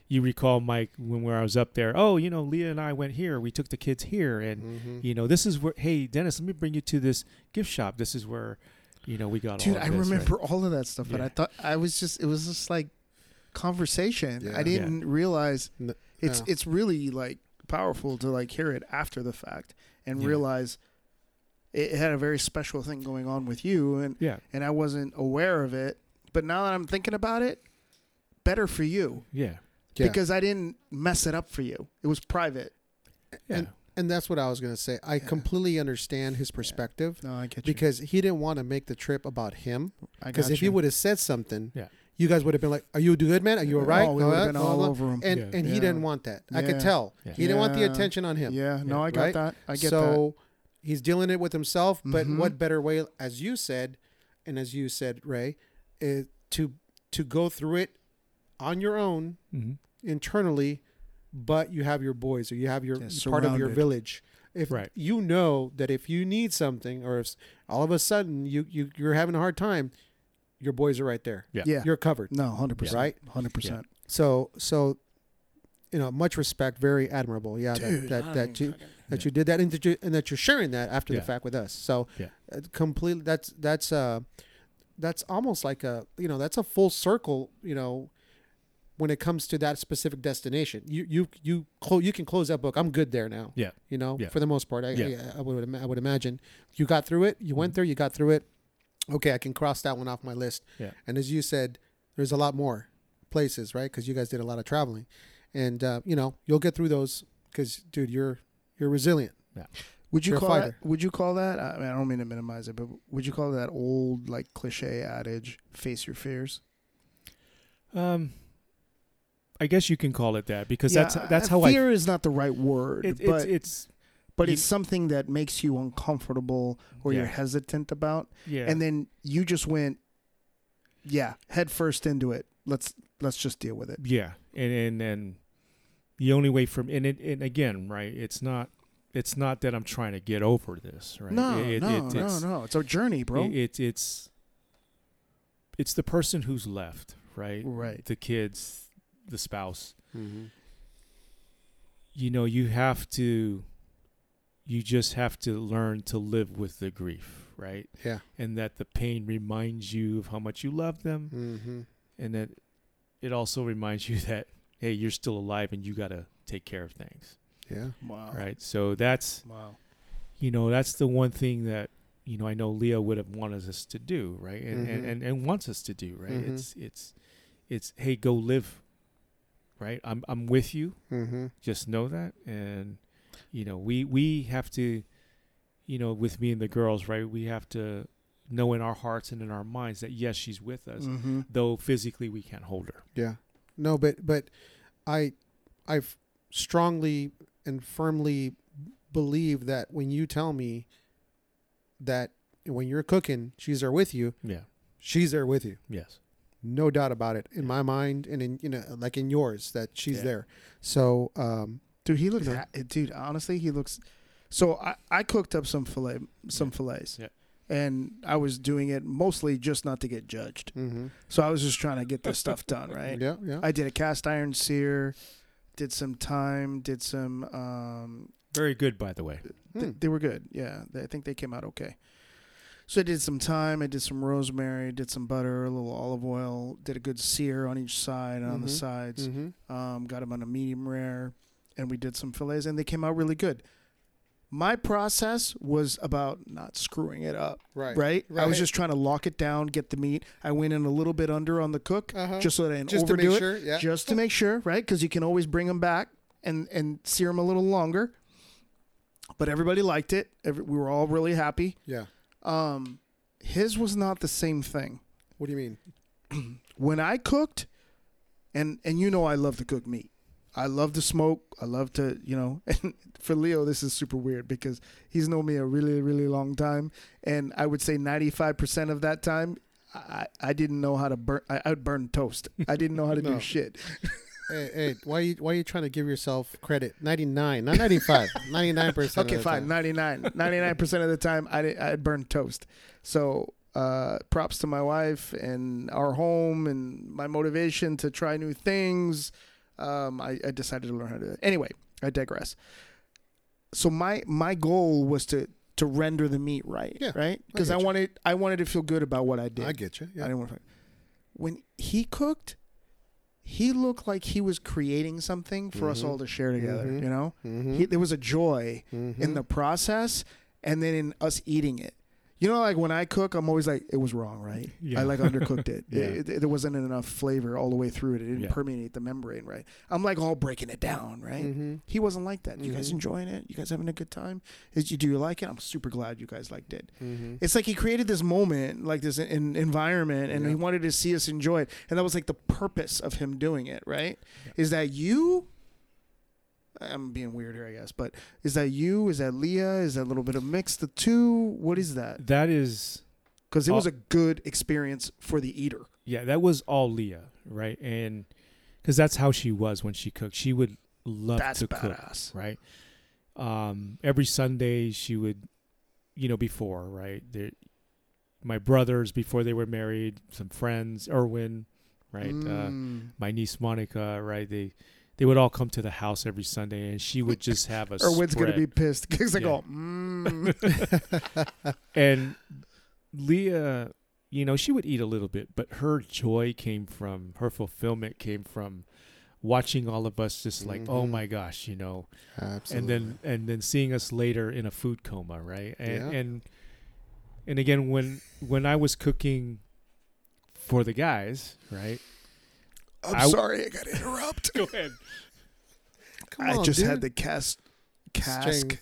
you recall Mike when where I was up there. Oh, you know, Leah and I went here. We took the kids here, and Mhm. you know, this is where. Hey, Dennis, let me bring you to this gift shop. This is where, you know, we got. Dude, all of I this, right? remember all of that stuff, but I thought I was just it was just like conversation. Yeah. I didn't realize N- it's yeah. it's really like powerful to like hear it after the fact and Yeah. realize it had a very special thing going on with you and Yeah, and I wasn't aware of it. But now that I'm thinking about it, better for you yeah, Yeah. because I didn't mess it up for you. It was private. yeah. And- and that's what I was gonna say. I Yeah. completely understand his perspective No, I get you. because he didn't want to make the trip about him. I Because got if he would have said something, Yeah. you guys would have been like, "Are you a good, man? Are you all right?" Oh, we Uh, been blah, all blah. over him. And Yeah. and he Yeah. didn't want that. I could tell. Yeah. He didn't want the attention on him. Yeah, no, I got Right? that. I get that. so he's dealing it with himself. But Mhm. what better way, as you said, and as you said, Ray, is to to go through it on your own hmm internally, but you have your boys or you have your Yeah, part of your village. If Right. you know that if you need something or if all of a sudden you, you you're having a hard time, your boys are right there. Yeah. Yeah. You're covered. No, hundred percent. Right? Hundred percent. So so you know, much respect, very admirable. Yeah, Dude, that I that, that you fucking- that you did that and that, you, and that you're sharing that after Yeah. the fact with us. So Yeah. uh, completely that's that's uh that's almost like a you know that's a full circle you know when it comes to that specific destination you you you clo- you can close that book i'm good there now Yeah. you know Yeah. for the most part I, Yeah. I, I would i would imagine you got through it you went Mhm. there you got through it okay i can cross that one off my list Yeah. and as you said there's a lot more places right because you guys did a lot of traveling and uh, you know you'll get through those because dude you're you're resilient Yeah. Would you You're call fighter. that? Would you call that? I, mean, I don't mean to minimize it, but would you call that old like cliche adage, "Face your fears"? Um, I guess you can call it that because Yeah, that's that's how I. fear is not the right word, It, but it's it's but you- it's something that makes you uncomfortable or you're hesitant about, yeah, and then you just went, yeah, head first into it. Let's let's just deal with it. Yeah, and and and the only way from and it and again, right? It's not it's not that I'm trying to get over this, right? No, It- no, it- no, it's, no. It's a journey, bro. It, it's it's it's the person who's left, right? right. The kids, the spouse. mm-hmm. You know, you have to. You just have to learn to live with the grief, right? yeah And that the pain reminds you of how much you love them, mm-hmm. and that it also reminds you that hey, you're still alive and you got to take care of things. yeah Wow. right so that's Wow. you know that's the one thing that you know i know leah would have wanted us to do right and Mhm. and, and, and wants us to do right Mhm. it's it's it's hey go live right i'm i'm with you mm-hmm. just know that and you know we we have to you know with me and the girls right we have to know in our hearts and in our minds that yes she's with us Mm-hmm. though physically we can't hold her Yeah. No, but but I I strongly and firmly believe that when you tell me that when you're cooking, she's there with you, yeah she's there with you. yes No doubt about it. In my mind and in you know like in yours that she's Yeah. there. So um Dude, he looks. You know? ha- dude, honestly, he looks. So I, I cooked up some fillet, some Yeah. fillets, Yeah. and I was doing it mostly just not to get judged. mhm. So I was just trying to get this stuff done, right? Yeah, yeah. I did a cast iron sear, did some thyme, did some. Um, very good by the way th- Hmm. they were good. Yeah, they, I think they came out okay. So I did some thyme, I did some rosemary, did some butter, a little olive oil, did a good sear on each side and on the Mhm. sides. Mhm. Um, got them on a medium rare. and we did some fillets, and they came out really good. My process was about not screwing it up. Right. Right. I was just trying to lock it down, get the meat. I went in a little bit under on the cook, Uh-huh. just so that I didn't Just to overdo make it. sure, yeah. Just to make sure, right? Because you can always bring them back and and sear them a little longer. But everybody liked it. Every, we were all really happy. Yeah. Um, his was not the same thing. What do you mean? When I cooked, and and you know I love to cook meat. I love to smoke. I love to, you know, and for Leo, this is super weird because he's known me a really, really long time. And I would say 95% of that time, I, I didn't know how to burn, I, I would burn toast. I didn't know how to No. do shit. Hey, hey, why you why are you trying to give yourself credit? Ninety nine, not ninety five. Ninety nine percent. Okay, fine. 99. 99% of the time, I, I'd burn toast. So uh, props to my wife and our home and my motivation to try new things. Um, I, I decided to learn how to do. Anyway, I digress. So my my goal was to to render the meat right, Yeah, right? Because I, you. wanted I wanted to feel good about what I did. I get you. Yeah. I didn't want to. When he cooked, he looked like he was creating something for us Mhm. all to share together. Mhm. You know, Mm-hmm. he, there was a joy in Mhm. the process and then in us eating it. You know, like when I cook, I'm always like, it was wrong, right? Yeah. I like undercooked it. Yeah. It- it- There wasn't enough flavor all the way through it. It didn't Yeah. permeate the membrane, right? I'm like all breaking it down, right? Mhm. He wasn't like that. You guys Mhm. enjoying it? You guys having a good time? Is you do you like it? I'm super glad you guys liked it. Mhm. It's like he created this moment, like this in, environment, and Yeah. he wanted to see us enjoy it, and that was like the purpose of him doing it. Right? Is that you? I'm being weird here, I guess, but is that you? Is that Leah? Is that a little bit of mix? The two? What is that? That is, Because it was Oh. a good experience for the eater. yeah, that was all Leah, right? And because that's how she was when she cooked. She would love That's to cook, badass. right? Um, every Sunday she would, you know, before right, there, my brothers before they were married, some friends, Erwin, right, uh, Mm. my niece Monica, right, they. They would all come to the house every Sunday, and she would just have a Erwin's gonna be pissed because they go, mm. and Leah, you know, she would eat a little bit, but her joy came from her fulfillment came from watching all of us just like, oh Mhm. my gosh, you know, Absolutely. and then and then seeing us later in a food coma, right? And Yeah. and and again when when I was cooking for the guys, right? I'm I- sorry, I got to interrupt. Go ahead. Come I on, just dude. had the cast cask. Strength.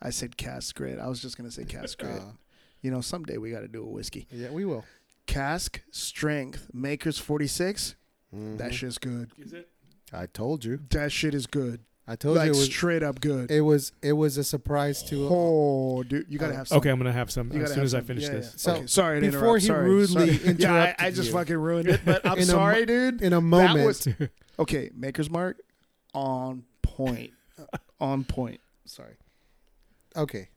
I said cask grit. I was just gonna say cask grit. Uh, You know, someday we got to do a whiskey. yeah, we will. Cask strength Makers 46. Mhm. That shit's good. Is it? I told you. That shit is good. I told like you it was. straight up good. It was. It was a surprise to. oh, dude, you gotta Uh, have some. Okay, I'm gonna have some You as soon have as I finish Yeah, this. yeah. So, Okay, sorry to before interrupt. he Sorry, rudely sorry. yeah, I, I just you. fucking ruined it. But I'm In a sorry, dude. in a moment. That was- Okay, Maker's Mark on point. on point. Sorry. okay.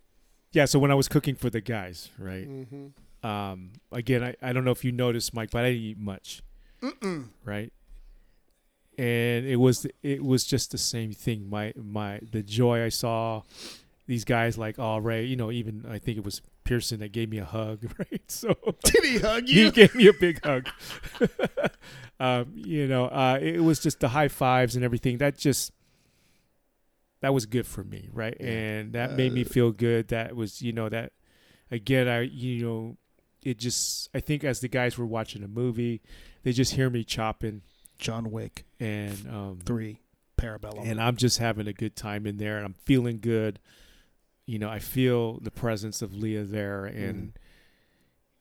Yeah, so when I was cooking for the guys, right? Mm-hmm. Um, again, I, I don't know if you noticed, Mike, but I didn't eat much, Mm-mm. right? And it was it was just the same thing. My my the joy I saw these guys like oh Ray, you know, even I think it was Pearson that gave me a hug, right? So Did he hug you? he you? gave me a big hug. um, you know, uh, it was just the high fives and everything. That just that was good for me, right? Yeah. And that made me Uh, feel good. That was, you know, that again, I, you know, it just. I think as the guys were watching a movie, they just hear me chopping, John Wick and um, three, Parabellum. and I'm just having a good time in there, and I'm feeling good. You know, I feel the presence of Leah there, and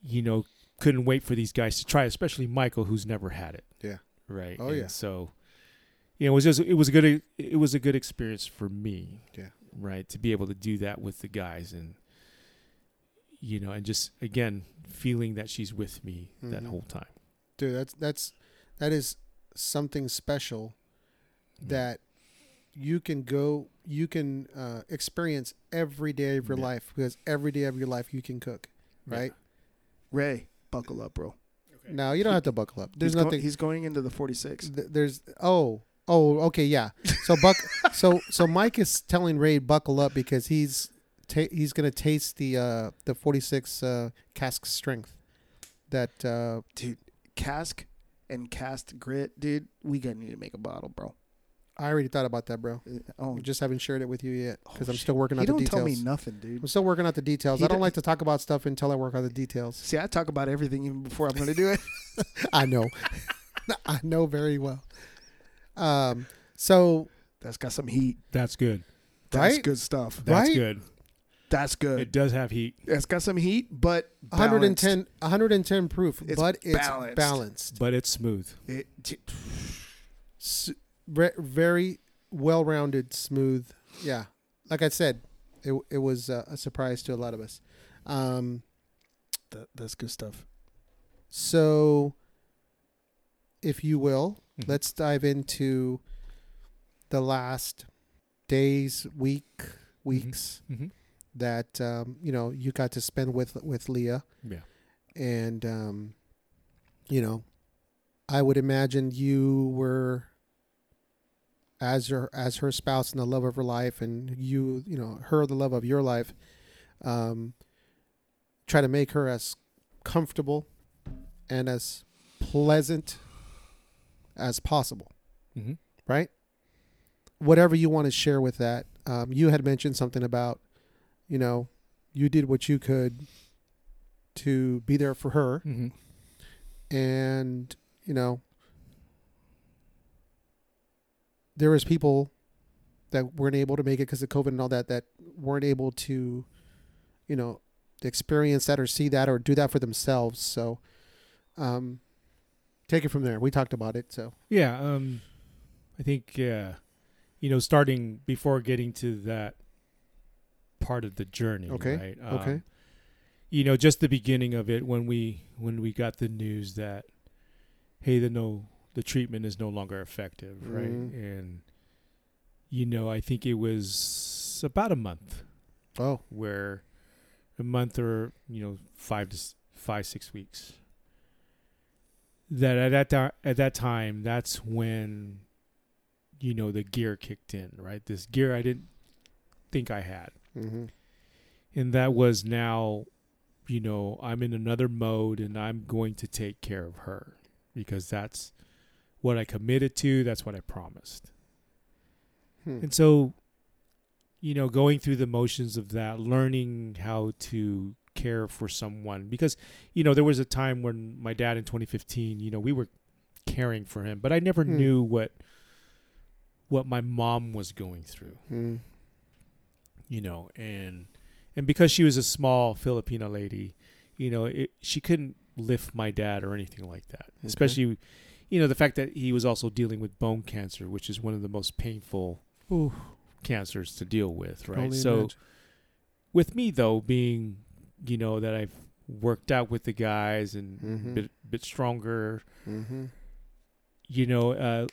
you know, couldn't wait for these guys to try, especially Michael, who's never had it. Yeah. Right. Oh, And yeah. So, you know, it was just it was a good it was a good experience for me. Yeah. Right. To be able to do that with the guys and you know, and just again feeling that she's with me that Mhm. whole time. dude that's that's that is something special that you can go you can uh, experience every day of your Yeah. life because every day of your life you can cook Yeah. right Ray, buckle up, bro. now you don't have to buckle up there's he's go- nothing he's going into the 46. there's oh oh okay yeah so buck so so mike is telling ray buckle up because he's ta- he's gonna taste the uh the 46 uh cask strength that uh Dude, cask and cast grit, dude. We gonna need to make a bottle, bro. I already thought about that, bro. Uh, Oh, I just haven't shared it with you yet because Oh, I'm still working he out the details. don't details. tell me nothing, dude. I'm still working out the details. He I don't don't- like to talk about stuff until I work out the details. See, I talk about everything even before I'm going to do it. I know. I know very well. Um. So That's got some heat. That's good. That's Right? good stuff. That's Right? good. That's good. It does have heat, it's got some heat, but 110, 110 proof, It's but it's balanced. balanced. but it's smooth. It, S- re- very well-rounded, smooth. Yeah, like I said, it it was uh, a surprise to a lot of us. Um. that, that's good stuff. So, if you will, Mhm. let's dive into the last days, week, weeks Mm-hmm. That um, you know you got to spend with with Leah, Yeah. and um, you know, I would imagine you were as her as her spouse and the love of her life, and you you know her the love of your life. Um, try to make her as comfortable and as pleasant as possible, Mm-hmm. right? Whatever you want to share with that. Um, you had mentioned something about, you know, you did what you could to be there for her, Mm-hmm. and you know, there was people that weren't able to make it because of COVID and all that that weren't able to, you know, experience that or see that or do that for themselves. So, um, take it from there. We talked about it. So, Yeah, um, I think uh, you know, starting before getting to that part of the journey. Okay, Right? okay. Um, you know, just the beginning of it when we when we got the news that hey, the no the treatment is no longer effective, right? Mhm. And you know, I think it was about a month oh, where a month or you know five to five six weeks that at that at that time that's when you know the gear kicked in right this gear i didn't think i had mm-hmm. and that was now you know i'm in another mode and i'm going to take care of her because that's what i committed to that's what i promised hmm. and so, you know, going through the motions of that, learning how to care for someone, because, you know, there was a time when my dad in 2015, you know, we were caring for him, but I never Hmm. knew what what my mom was going through, Mm. You know, and and because she was a small Filipino lady, you know, it, she couldn't lift my dad or anything like that. Okay. Especially, you know, the fact that he was also dealing with bone cancer, which is one of the most painful Ooh, cancers to deal with, right? only So imagine. with me though, being you know that I've worked out with the guys and Mhm. bit bit stronger, mm-hmm. you know, uh,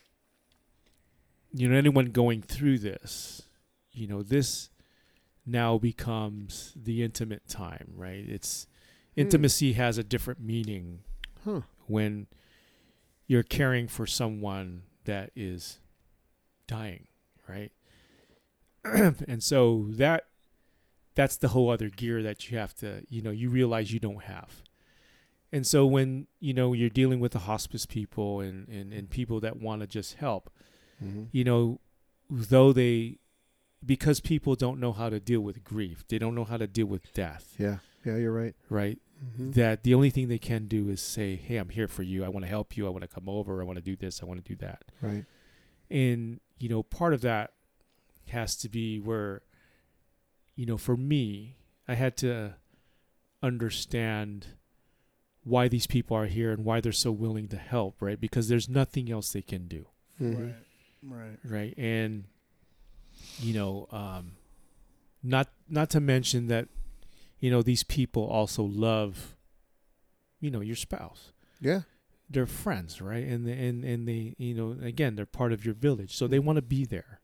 you know anyone going through this, you know this now becomes the intimate time, right? It's Hmm. intimacy has a different meaning huh? when you're caring for someone that is dying, right? and so that that's the whole other gear that you have to, you know, you realize you don't have. And so when, you know, you're dealing with the hospice people and, and, and people that want to just help, Mm-hmm. you know, though they because people don't know how to deal with grief, they don't know how to deal with death, Yeah, yeah, you're right. right? Mm-hmm. that the only thing they can do is say, "Hey, I'm here for you. I want to help you. I want to come over. I want to do this. I want to do that." Right. And you know, part of that has to be where you know, for me, I had to understand why these people are here and why they're so willing to help, right? Because there's nothing else they can do, Mm-hmm. Right. Right. right? And you know, um not not to mention that you know, these people also love you know, your spouse. Yeah. they're friends, right? And the, and and they, you know, again, they're part of your village, so they want to be there.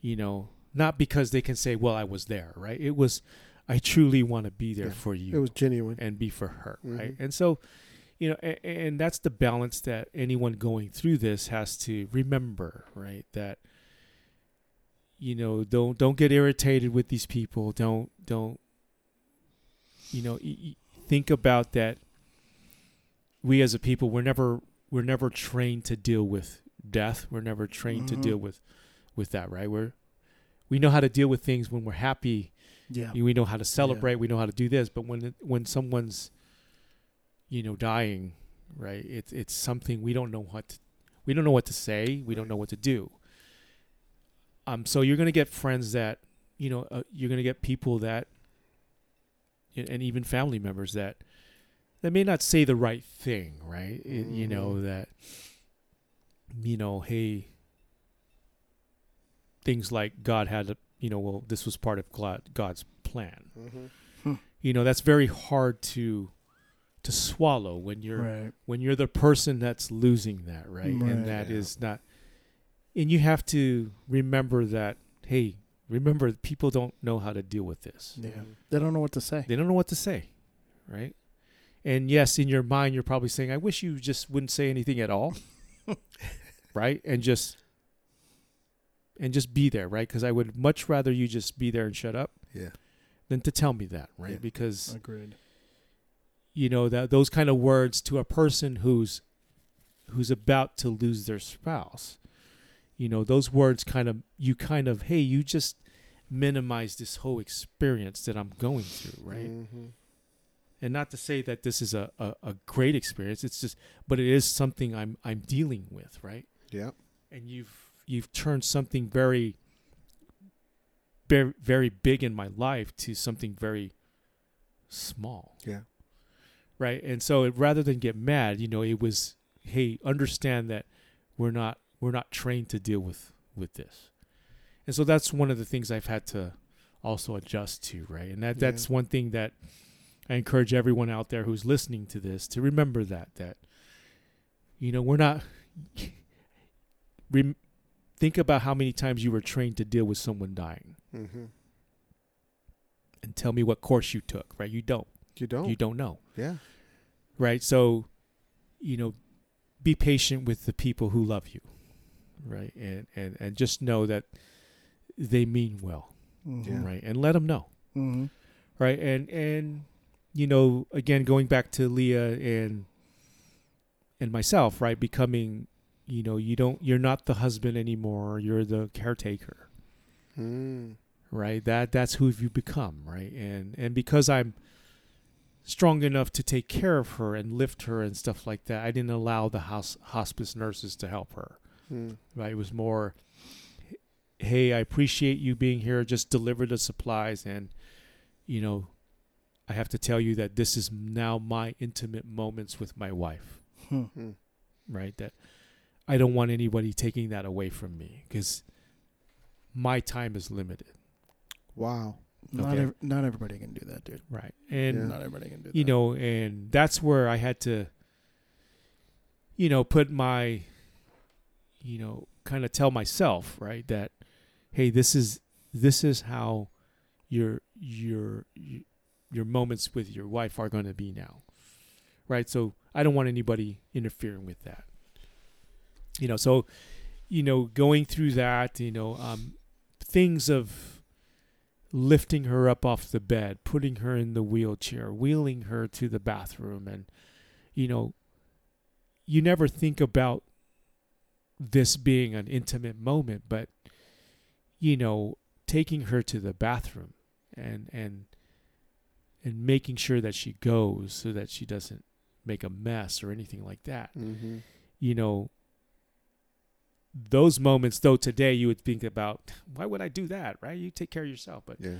You know, not because they can say, "Well, I was there," right? It was, I truly want to be there Yeah. for you It was genuine. and be for her, right? Mhm. And so, you know, and, and that's the balance that anyone going through this has to remember, right? That you know, don't don't get irritated with these people. Don't don't you know, think about that we as a people we're never we're never trained to deal with death. We're never trained Mhm. to deal with with that, right? We're we know how to deal with things when we're happy. Yeah. We know how to celebrate. We know how to do this. But when it, when someone's you know dying, right? It's it's something we don't know what to, we don't know what to say. We don't know what to do. Um. So you're gonna get friends that you know. Uh, you're gonna get people that and and even family members that that may not say the right thing, right? It- you know that you know, hey, things like God had a, you know, well, this was part of God, God's plan. Mm-hmm. You know, that's very hard to to swallow when you're Right. when you're the person that's losing that, right? Right. And that Yeah. is not and you have to remember that hey, remember people don't know how to deal with this. Yeah. Mm-hmm. They don't know what to say. They don't know what to say, right? And yes, in your mind, you're probably saying, "I wish you just wouldn't say anything at all," right? And just and just be there, right? Because I would much rather you just be there and shut up Yeah. than to tell me that, right? Yeah. Because Agreed. you know that those kind of words to a person who's who's about to lose their spouse, you know, those words kind of you kind of hey, you just minimize this whole experience that I'm going through, right? Mm-hmm. and not to say that this is a, a, a great experience it's just but it is something i'm i'm dealing with right Yeah. and you've you've turned something very very very big in my life to something very small Yeah. right and so it, rather than get mad you know it was hey understand that we're not we're not trained to deal with with this and so that's one of the things i've had to also adjust to right and that Yeah. that's one thing that i encourage everyone out there who's listening to this to remember that that you know we're not rem- think about how many times you were trained to deal with someone dying Mm-hmm. and tell me what course you took right you don't You don't. you don't know Yeah. right so you know be patient with the people who love you right? And and and just know that they mean well Yeah. right? And let them know. Mm-hmm. right? And and you know again going back to leah and and myself right? Becoming you know you don't you're not the husband anymore. You're the caretaker. Mm. right? That that's who you become right? And and because i'm strong enough to take care of her and lift her and stuff like that i didn't allow the house hospice nurses to help her Mm. right it was more hey i appreciate you being here just deliver the supplies and you know i have to tell you that this is now my intimate moments with my wife. Mm. right that i don't want anybody taking that away from me because my time is limited Wow. Not Okay. ev- not everybody can do that, dude. right and Yeah. Not everybody can do that. you know and that's where i had to you know put my you know kind of tell myself right that hey this is this is how your your your moments with your wife are going to be now right? So i don't want anybody interfering with that. You know so you know going through that you know um things of lifting her up off the bed, putting her in the wheelchair, wheeling her to the bathroom and you know you never think about this being an intimate moment, but you know, taking her to the bathroom and and and making sure that she goes so that she doesn't make a mess or anything like that. Mm-hmm. You know, those moments though today you would think about why would I do that, right? You take care of yourself, but Yeah.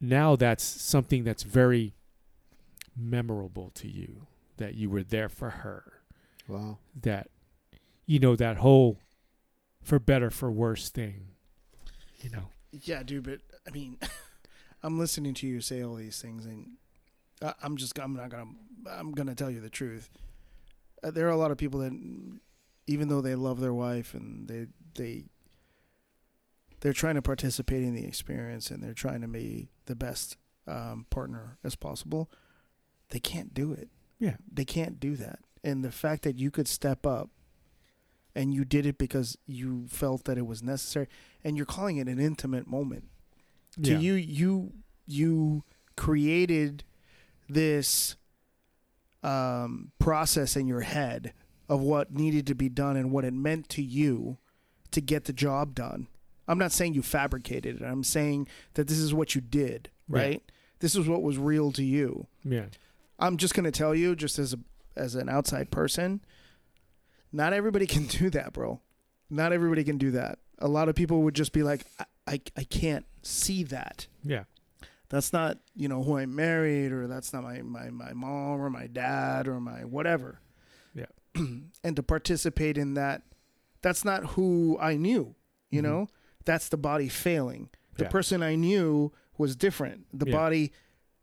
now that's something that's very memorable to you that you were there for her Wow. that you know that whole for better for worse thing you know Yeah, dude, but I mean, I'm listening to you say all these things, and I, I'm just, I'm not gonna, I'm gonna tell you the truth. Uh, there are a lot of people that, even though they love their wife and they, they, they're trying to participate in the experience and they're trying to be the best um, partner as possible, they can't do it. Yeah. they can't do that. And the fact that you could step up and you did it because you felt that it was necessary and you're calling it an intimate moment to Yeah. you you you created this um, process in your head of what needed to be done and what it meant to you to get the job done. I'm not saying you fabricated it. I'm saying that this is what you did, Yeah. right? This is what was real to you. Yeah. I'm just going to tell you just as a as an outside person, not everybody can do that, bro. Not everybody can do that. A lot of people would just be like I I, I can't see that. Yeah. That's not, you know, who I married or that's not my my my mom or my dad or my whatever. Yeah. and to participate in that that's not who I knew, you Mhm. know? That's the body failing. The Yeah. person I knew was different. The Yeah. body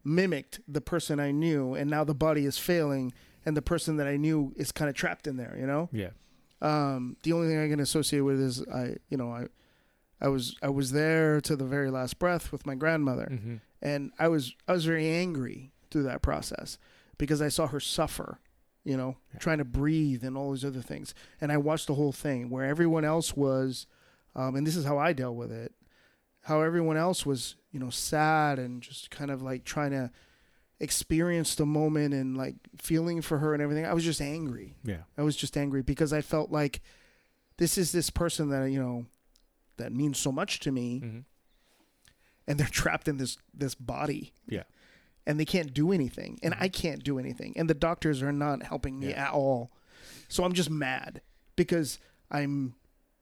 mimicked the person I knew, and now the body is failing, and the person that I knew is kind of trapped in there. You know, Yeah. um, the only thing I can associate with is I, you know, I, I was I was there to the very last breath with my grandmother, Mm-hmm. and I was I was very angry through that process because I saw her suffer, you know, Yeah. trying to breathe and all these other things, and I watched the whole thing where everyone else was, um, and this is how I dealt with it, how everyone else was, you know, sad and just kind of like trying to experience the moment and like feeling for her and everything. I was just angry. Yeah. I was just angry because I felt like this is this person that you know that means so much to me Mm-hmm. and they're trapped in this this body. Yeah. And they can't do anything, and Mhm. I can't do anything, and the doctors are not helping me Yeah. at all. So I'm just mad because I'm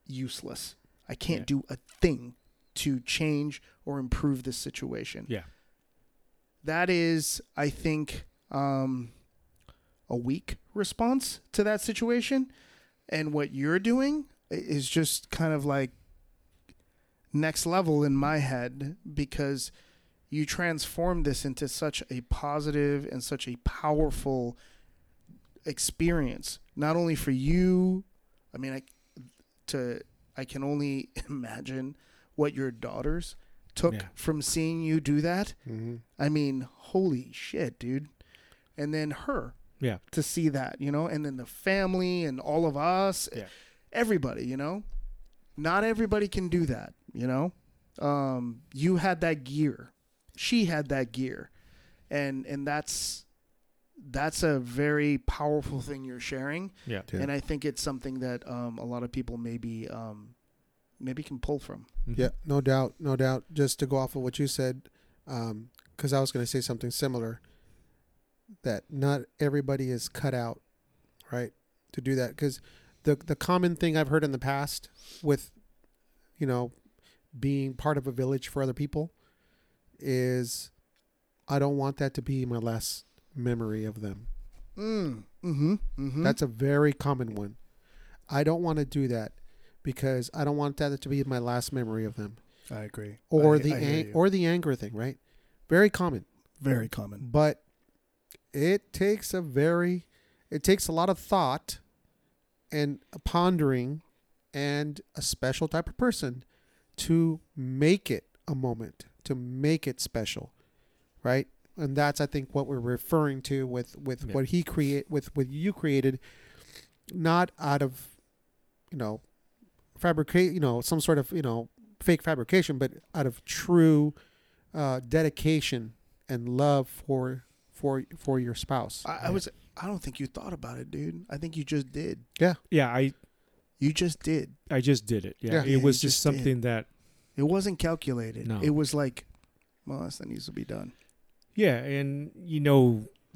useless. I can't Yeah. do a thing to change or improve this situation. Yeah. That is, I think, um, a weak response to that situation. And what you're doing is just kind of like next level in my head because you transformed this into such a positive and such a powerful experience not only for you i mean i to i can only imagine what your daughters took Yeah. from seeing you do that Mm-hmm. i mean holy shit dude and then her Yeah. to see that you know and then the family and all of us Yeah. everybody you know not everybody can do that you know um you had that gear she had that gear and and that's that's a very powerful thing you're sharing Yeah. Yeah. and i think it's something that um a lot of people maybe um maybe can pull from Mhm. Yeah, no doubt, no doubt. Just to go off of what you said, because I was going to say something similar. That not everybody is cut out, right, to do that. Because the the common thing I've heard in the past with, you know, being part of a village for other people, is, I don't want that to be my last memory of them. mm. mm-hmm mm-hmm That's a very common one. I don't want to do that because I don't want that to be my last memory of them i agree or I- the I ang- or the anger thing, right? Very common, very common but it takes a very it takes a lot of thought and pondering and a special type of person to make it a moment, to make it special, right? And that's I think what we're referring to with with Yeah. what he create with what you created, not out of you know fabricate you know some sort of you know fake fabrication, but out of true uh, dedication and love for for for your spouse. I, I was i don't think you thought about it dude i think you just did Yeah. Yeah. I you just did I just did it. Yeah. Yeah. It Yeah, was you just just did. something that It wasn't calculated. No. It was like, well, this that needs to be done. Yeah, and you know,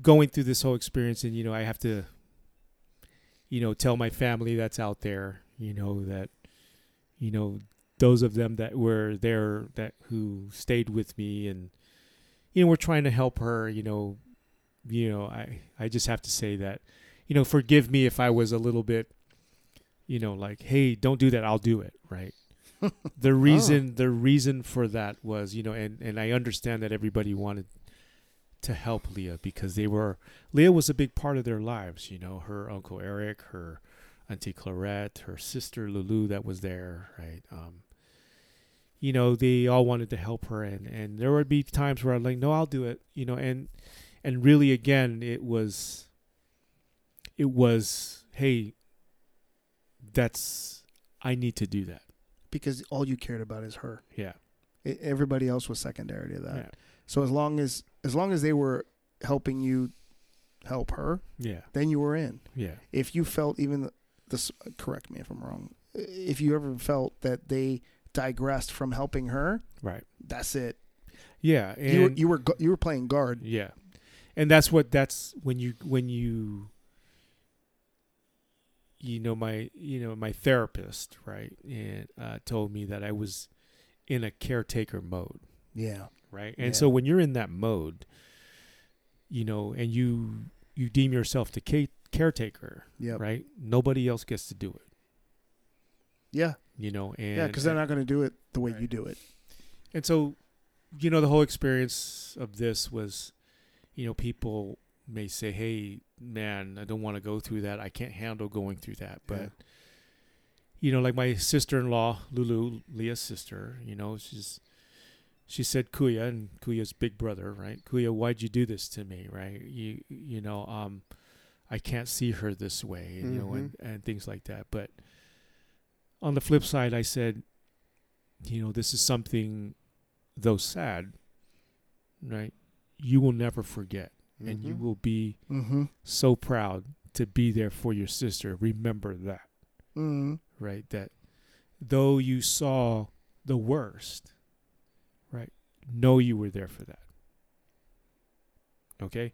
going through this whole experience, and you know, I have to, you know, tell my family that's out there, you know, that, you know, those of them that were there that who stayed with me, and you know, we're trying to help her. You know, you know, I I just have to say that, you know, forgive me if I was a little bit, you know, like, hey, don't do that, I'll do it, right. the reason oh. the reason for that was you know and and I understand that everybody wanted to help Leah because they were Leah was a big part of their lives. You know, her uncle Eric, her auntie Clarette, her sister Lulu that was there, right? Um, you know, they all wanted to help her, and and there would be times where I'm like, no, I'll do it. You know, and and really, again, it was it was, hey, that's I need to do that. Because all you cared about is her. Yeah, I everybody else was secondary to that. yeah, So as long as as long as they were helping you help her, Yeah. then you were in. Yeah. If you felt even this, correct me if I'm wrong. If you ever felt that they digressed from helping her, Right. that's it. Yeah. And you were you were you were playing guard. Yeah, and that's what that's when you when you you know my you know my therapist right and uh, told me that I was in a caretaker mode Yeah. right and Yeah. so when you're in that mode you know and you you deem yourself the ca- caretaker Yep. right nobody else gets to do it Yeah. you know and Yeah, because they're not going to do it the way Right. you do it. And so, you know, the whole experience of this was, you know, people may say, "Hey, man, I don't want to go through that. I can't handle going through that." But Yeah. you know, like my sister-in-law, Lulu, Leah's sister, you know, she's she said Kuya and Kuya's big brother, right? Kuya, why'd you do this to me, right? You you know, um I can't see her this way, and, you know, and, and things like that. But on the flip side, I said, you know, this is something, though sad, right? You will never forget, and you Mhm. will be Mm-hmm. so proud to be there for your sister. Remember that, Mm-hmm. right? That though you saw the worst, right? Know you were there for that. Okay?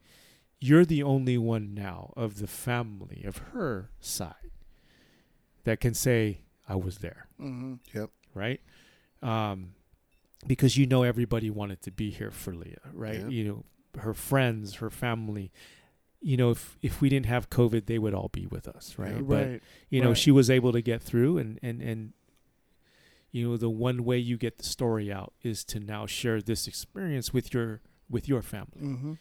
You're the only one now of the family, of her side, that can say, I was there Mm-hmm. right? Um, because you know everybody wanted to be here for Leah, right? Yeah. You know, her friends, her family. You know, if if we didn't have COVID, they would all be with us, right? Yeah. But Right. you know, right. she was able to get through, and and and you know, the one way you get the story out is to now share this experience with your with your family Mm-hmm.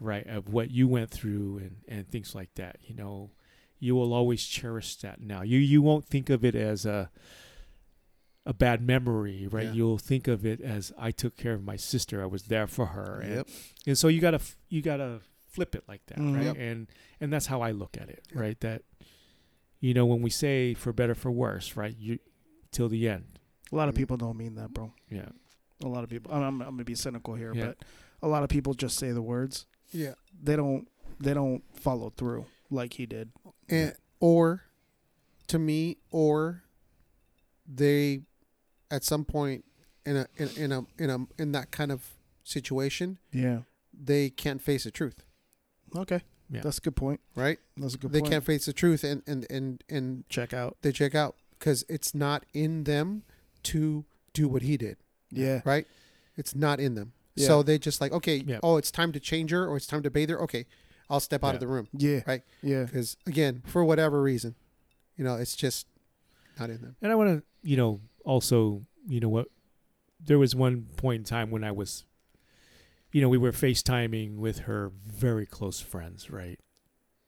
Right of what you went through and and things like that you know you will always cherish that now you you won't think of it as a a bad memory right Yeah. you'll think of it as i took care of my sister i was there for her and, Yep. and so you gotta you gotta flip it like that Mhm. right Yep. and and that's how i look at it Yep. right that you know when we say for better for worse right you till the end A lot of people don't mean that, bro. yeah A lot of people. I'm, I'm, I'm gonna be cynical here, Yeah. but a lot of people just say the words. Yeah. They don't. They don't follow through like he did. And or to me, or they at some point in a in, in a in a in that kind of situation, Yeah. they can't face the truth, Okay. Yeah. That's a good point. right? That's a good they point. can't face the truth and and and and check out. they check out because it's not in them to do what he did, Yeah. right? It's not in them. Yeah. So they just like, okay, Yeah. oh, it's time to change her or it's time to bathe her. Okay, I'll step out Yeah. of the room Yeah. Right. Yeah. because again, for whatever reason, you know, it's just not in them. And I want to, you know, also, you know what? There was one point in time when I was, you know, we were FaceTiming with her very close friends, right?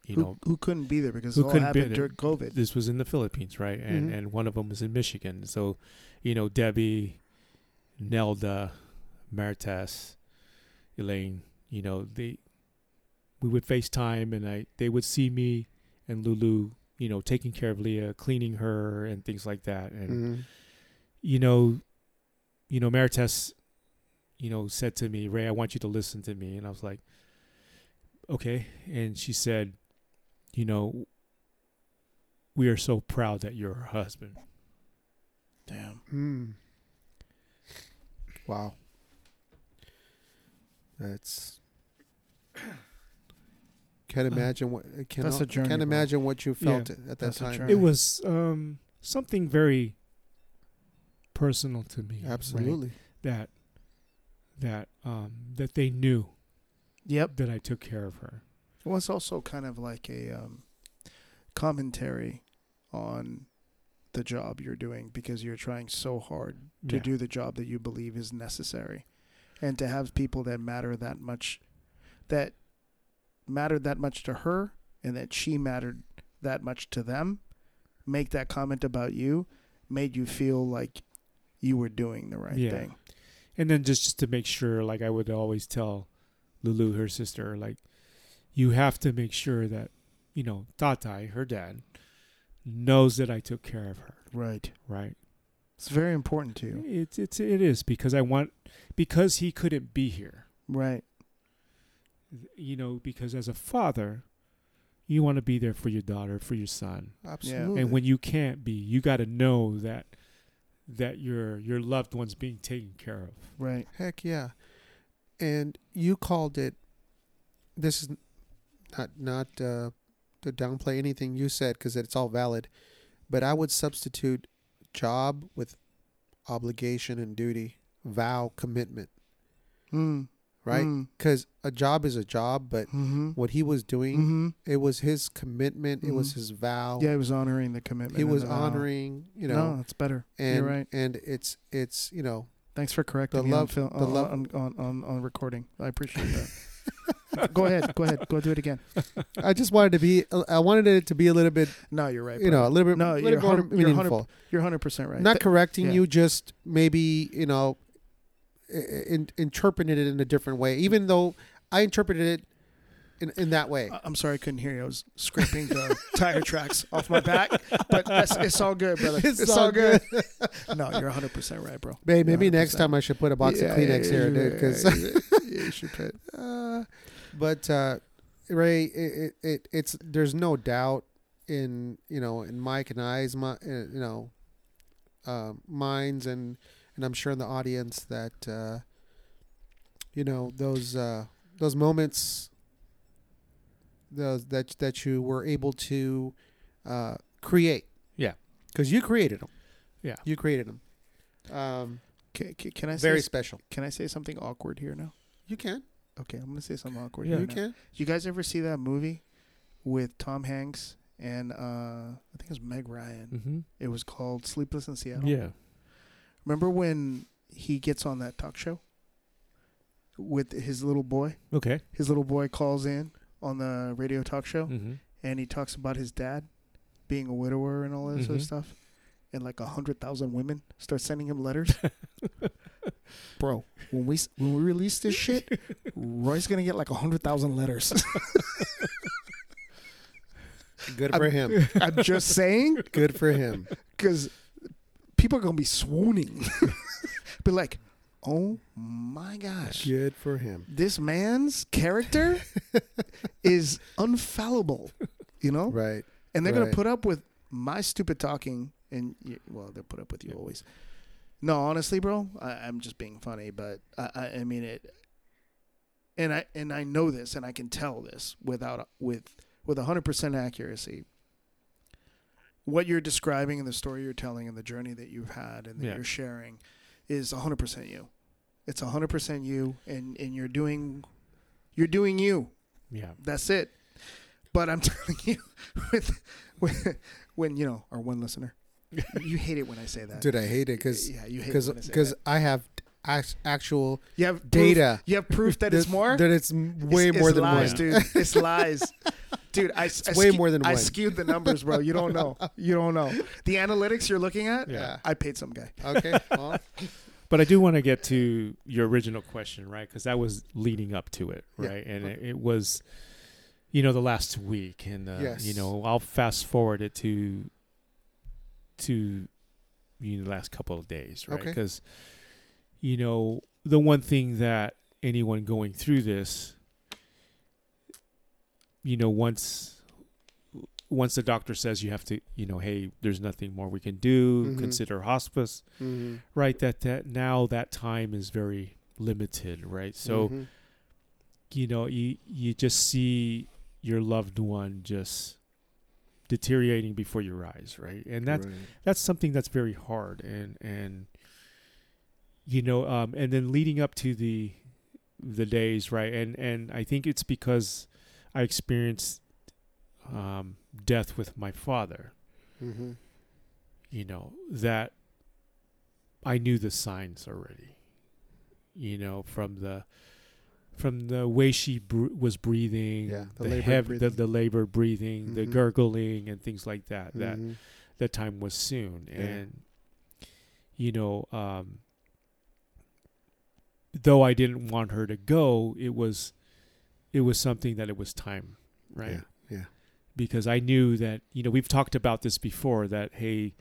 You who, know, who couldn't be there because who it all couldn't be happened there. during COVID. this was in the Philippines, right? And Mhm. and one of them was in Michigan. So, you know, Debbie, Nelda, Maritas, Elaine, you know, they we would FaceTime and I they would see me and Lulu, you know, taking care of Leah, cleaning her and things like that. And Mhm. you know, you know, Maritas, you know, said to me, Ray, I want you to listen to me. And I was like, okay. And she said, you know, we are so proud that you're her husband. Damn. Mm. Wow. That's. Can't Uh, imagine what. I Can't, that's a journey, Can't bro. imagine what you Yeah. felt at that time. It was um, something very personal to me. right? Absolutely. That that um, that they knew Yep. that I took care of her. Well, it's also kind of like a um, commentary on the job you're doing because you're trying so hard to Yeah. do the job that you believe is necessary, and to have people that matter that much, that mattered that much to her, and that she mattered that much to them, make that comment about you, made you feel like you were doing the right Yeah. thing. And then just, just to make sure, like I would always tell Lulu, her sister, like you have to make sure that you know Tatai, her dad, knows that I took care of her. Right. Right? It's very important to you. It's it's it is because I want because he couldn't be here. Right. you know, because as a father, you want to be there for your daughter, for your son. Absolutely. And when you can't be, you got to know that that your your loved one's being taken care of. Right. Heck yeah. And you called it this is not not uh, to downplay anything you said because it's all valid, but I would substitute job with obligation and duty, vow, commitment, Mm. right? Mm. Because a job is a job, but Mm-hmm. what he was doing, Mm-hmm. it was his commitment, it was Mhm. his vow. Yeah, he was honoring the commitment. he was the vow. honoring, you no, know, it's better. and You're right. and it's it's you know Thanks for correcting the me love- on, film, the on, love- on, on, on, on recording. I appreciate that. go ahead. Go ahead. Go do it again. I just wanted to be I wanted it to be a little bit No, you're right. you know a little bit No, little you're bit more hundred- you're hundred- meaningful. you're 100% right. Not Th- correcting yeah. you, just maybe you know, in, interpreted it in a different way. Even though I interpreted it in in that way. I'm sorry I couldn't hear you. I was scraping the tire tracks off my back, but it's all good, brother. It's, all good. no, you're 100% right, bro. Babe, maybe You're next time I should put a box Yeah, of Kleenex yeah, here, dude. Because, yeah, yeah, you should put. uh, but uh, Ray, it, it, it it's there's no doubt in you know in Mike and I's my uh, you know uh, minds and and I'm sure in the audience that uh, you know those uh, those moments those that that you were able to uh, create. Yeah. because you created them. Yeah. you created them. Um, Can, can, can I say very s- special. Can I say something awkward here now? You can. Okay, I'm gonna say something awkward. Yeah. here You now. can. You guys ever see that movie with Tom Hanks and uh, I think it was Meg Ryan? Mm-hmm. It was called Sleepless in Seattle. Yeah. Remember when he gets on that talk show with his little boy? Okay. His little boy calls in on the radio talk show Mm-hmm. and he talks about his dad being a widower and all that sort of Mhm. stuff. And like a hundred thousand women start sending him letters. Bro, when we when we release this shit, Roy's gonna get like a hundred thousand letters. Good I'm- for him. I'm just saying, Good for him. because people are gonna be swooning. be like, oh my gosh, Good for him. this man's character is unfallible, you know. Right. and they're gonna put up with my stupid talking, and y well, they'll put up with you always. No, honestly, bro, I, I'm just being funny, but I, I, I mean it, and I and I know this, and I can tell this without with with hundred percent accuracy. What you're describing and the story you're telling and the journey that you've had and that Yeah. you're sharing is hundred percent you. It's hundred percent you, and and you're doing, you're doing you. Yeah. That's it. But I'm telling you, with, when, when you know our one listener, you hate it when I say that. Dude, I hate it because yeah, you hate because when I say because that. I have actual you have proof, data You have proof that it's more. that it's way It's- more it's than lies, one. dude. It's lies, dude. I, I way ske- more than one. I one. skewed the numbers, bro. You don't know. You don't know the analytics you're looking at. Yeah. I paid some guy. Okay. Well, But I do want to get to your original question, right? Because that was leading up to it, Yeah. right? And it, it was, you know, the last week, and uh, Yes. you know, I'll fast forward it to to you know, the last couple of days, right? Okay. Because you know, the one thing that anyone going through this, you know, once once the doctor says you have to, you know, hey, there's nothing more we can do, Mhm. consider hospice mhm, right that that now that time is very limited right so mhm. you know you you just see your loved one just deteriorating before your eyes right and that's Right. that's something that's very hard and and you know um and then leading up to the the days right and and i think it's because i experienced um death with my father Mhm. you know that I knew the signs already. You know, from the from the way she br- was breathing, Yeah, the the labored hev- the, breathing. the labor breathing, the Mhm. gurgling, and things like that. That Mhm. the time was soon, Yeah. and you know, um, though I didn't want her to go, it was it was something that it was time, right? Yeah. Yeah. because I knew that you know we've talked about this before that hey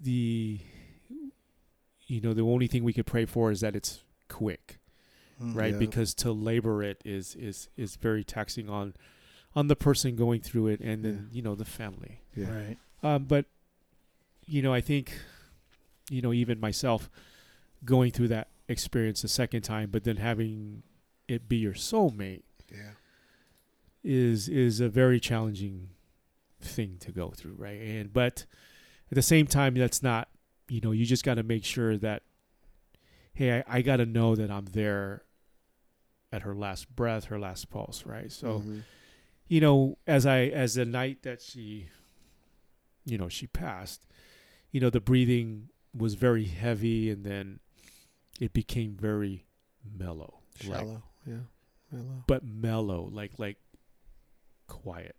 the you know the only thing we could pray for is that it's quick Mm, right? Yeah. Because to labor it is is is very taxing on on the person going through it, and then you know the family. Yeah. Right. Um, but you know, I think you know even myself going through that experience a second time, but then having it be your soulmate Yeah. is is a very challenging thing to go through, right? And but at the same time, that's not you know you just got to make sure that hey, I, I got to know that I'm there at her last breath, her last pulse, right? So Mhm. you know, as I as the night that she, you know, she passed, you know, the breathing was very heavy, and then it became very mellow, like shallow. yeah. Mellow. but mellow, like like quiet,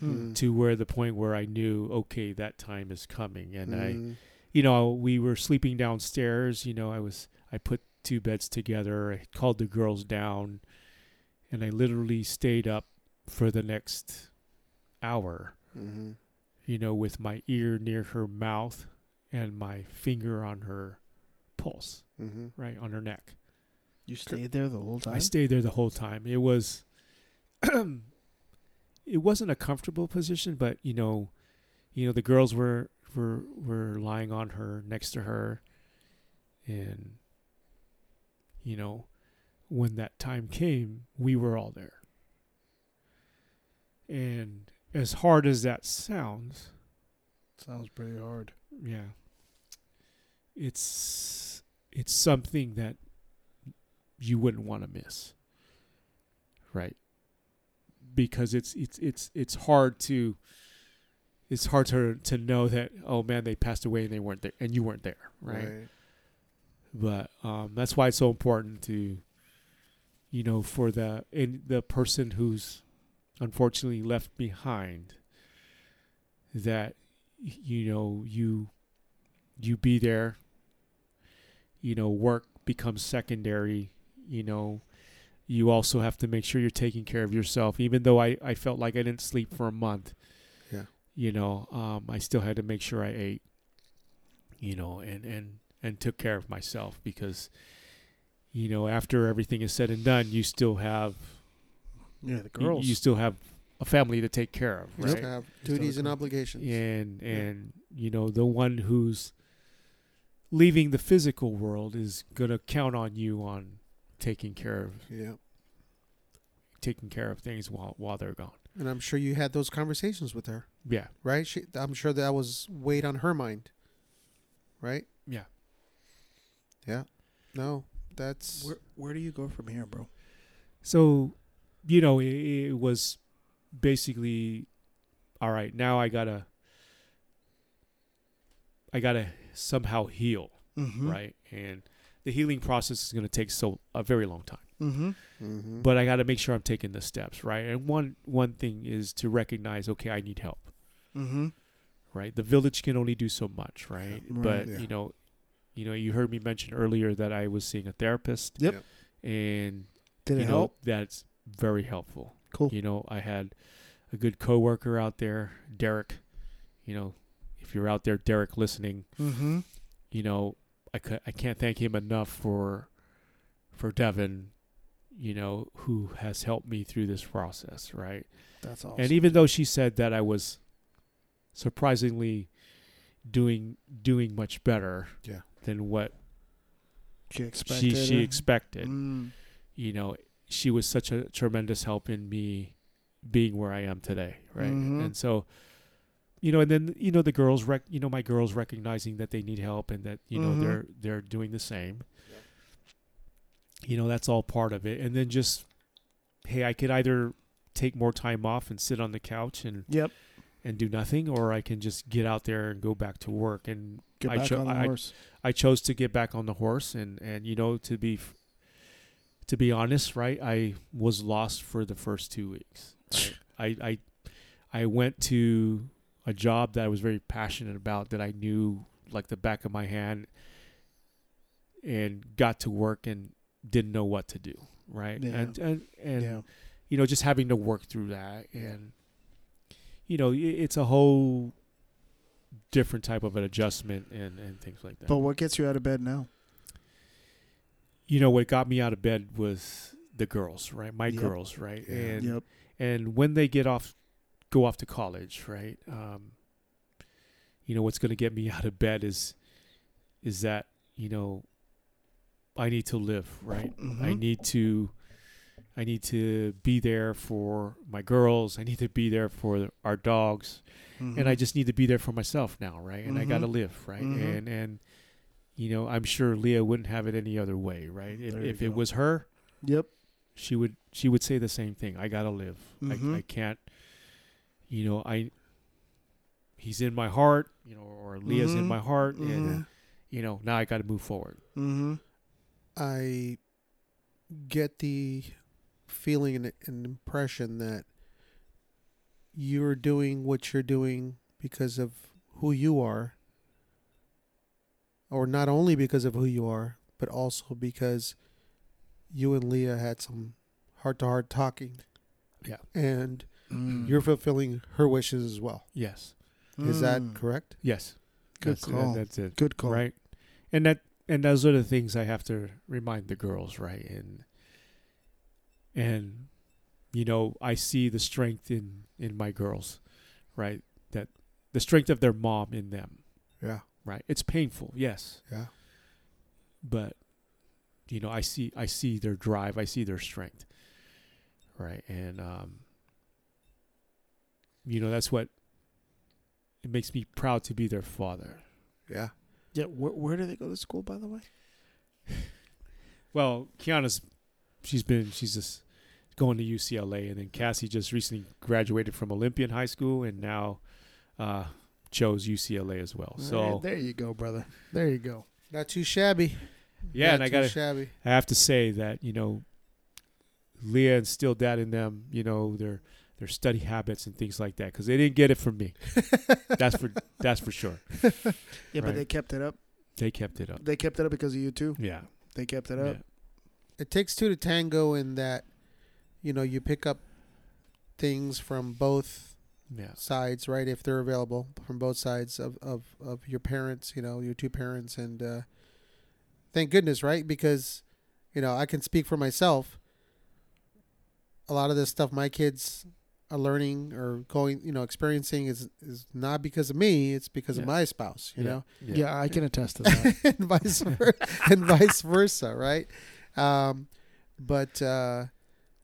Hmm. Mm. to where the point where I knew, okay, that time is coming, and I, Mm. you know, we were sleeping downstairs. You know, I was I put two beds together. I called the girls down, and I literally stayed up for the next hour. Mhm. You know, with my ear near her mouth and my finger on her pulse, Mhm. right on her neck. You stayed there the whole time. I stayed there the whole time. It was it wasn't a comfortable position, but you know, you know the girls were were were lying on her next to her and you know, when that time came, we were all there. And as hard as that sounds, Sounds pretty hard. yeah. It's it's something that you wouldn't want to miss. Right? Because it's it's it's it's hard to it's hard to to know that oh man they passed away and they weren't there and you weren't there, right? But um that's why it's so important to you know for the in the person who's unfortunately left behind that you know you you be there you know work becomes secondary you know you also have to make sure you're taking care of yourself even though i i felt like i didn't sleep for a month Yeah. you know um i still had to make sure i ate you know and and and took care of myself because you know after everything is said and done you still have Yeah, the girls. you, still have a family to take care of You right still have duties and obligations. and and you know the one who's leaving the physical world is going to count on you on taking care of Yeah. taking care of things while while they're gone And I'm sure you had those conversations with her, yeah right? She, I'm sure that was weighed on her mind, right? yeah Yeah. No, that's where Where do you go from here, bro? so you know it, it was basically all right now i gotta i gotta somehow heal Mm-hmm. right and the healing process is going to take so a very long time Mm-hmm. Mhm. but I got to make sure I'm taking the steps, right? And one one thing is to recognize, okay, I need help, Mm-hmm. right? The village can only do so much, right? Right, but yeah. you know, you know, you heard me mention earlier that I was seeing a therapist. Yep. Yep. And Did you it know, help? that's very helpful. Cool. You know, I had a good coworker out there, Derek. You know, if you're out there, Derek, listening, Mm-hmm. you know, I could, I can't thank him enough for for Devin, you know, who has helped me through this process, right? That's awesome. And even though she said that I was surprisingly doing doing much better Yeah. Than what she expected. she she expected, Mm. you know, she was such a tremendous help in me being where I am today, right? Mhm. And so you know, and then you know the girls rec- you know my girls recognizing that they need help and that you know Mhm. they're they're doing the same. You know, that's all part of it. And then just hey, I could either take more time off and sit on the couch and Yep. And do nothing, or I can just get out there and go back to work. And Get I back cho- on the I- horse. I chose to get back on the horse, and and you know to be to be honest, right? I was lost for the first two weeks. Right? I I I went to a job that I was very passionate about, that I knew like the back of my hand, and got to work and didn't know what to do. Right? Yeah. And and and yeah. you know, just having to work through that and you know, it's a whole different type of an adjustment and and things like that. But what gets you out of bed now? you know what got me out of bed was the girls, right? My Yep. girls, right? Yeah. And Yep. and when they get off go off to college right um you know what's going to get me out of bed is is that you know i need to live right i Mhm. need to i need to be there for my girls i need to be there for our dogs and i just need to be there for myself now right and i got to live right Mhm. and and you know i'm sure leah wouldn't have it any other way right if, if it was her Yep. she would she would say the same thing i gotta live Mhm. I, I can't you know i he's in my heart you know or leah's in Mhm. my heart and Mhm. you know now i gotta move forward Mm-hmm. I get the feeling and, and impression that you're doing what you're doing because of who you are, or not only because of who you are, but also because you and Leah had some heart to heart talking. Yeah. And Mm. you're fulfilling her wishes as well. yes Is that Mm. correct? yes Good that's, call. that's it good call? right and that and those are the things i have to remind the girls right and and you know i see the strength in in my girls right that the strength of their mom in them Yeah. right it's painful yes Yeah. but you know i see i see their drive i see their strength right and um you know that's what it makes me proud to be their father Yeah. Yeah. Where, where do they go to school, by the way? well kiana's she's been she's just going to ucla and then cassie just recently graduated from olympian high school and now uh chose ucla as well so there you go, brother. There you go. Not too shabby. yeah Not and i gotta shabby. I have to say that you know, Leah instilled that in them. You know their their study habits and things like that because they didn't get it from me. that's for that's for sure. Yeah, Right. but they kept it up. They kept it up. They kept it up because of you too. Yeah, They kept it yeah, up. It takes two to tango in that you know you pick up things from both yeah, sides right if they're available from both sides of, of, of your parents you know your two parents and uh, thank goodness right because you know i can speak for myself a lot of this stuff my kids are learning or going you know experiencing is is not because of me it's because of my spouse you yeah, know Yeah. I can attest to that. and vice versa, and vice versa, right? Um, but uh,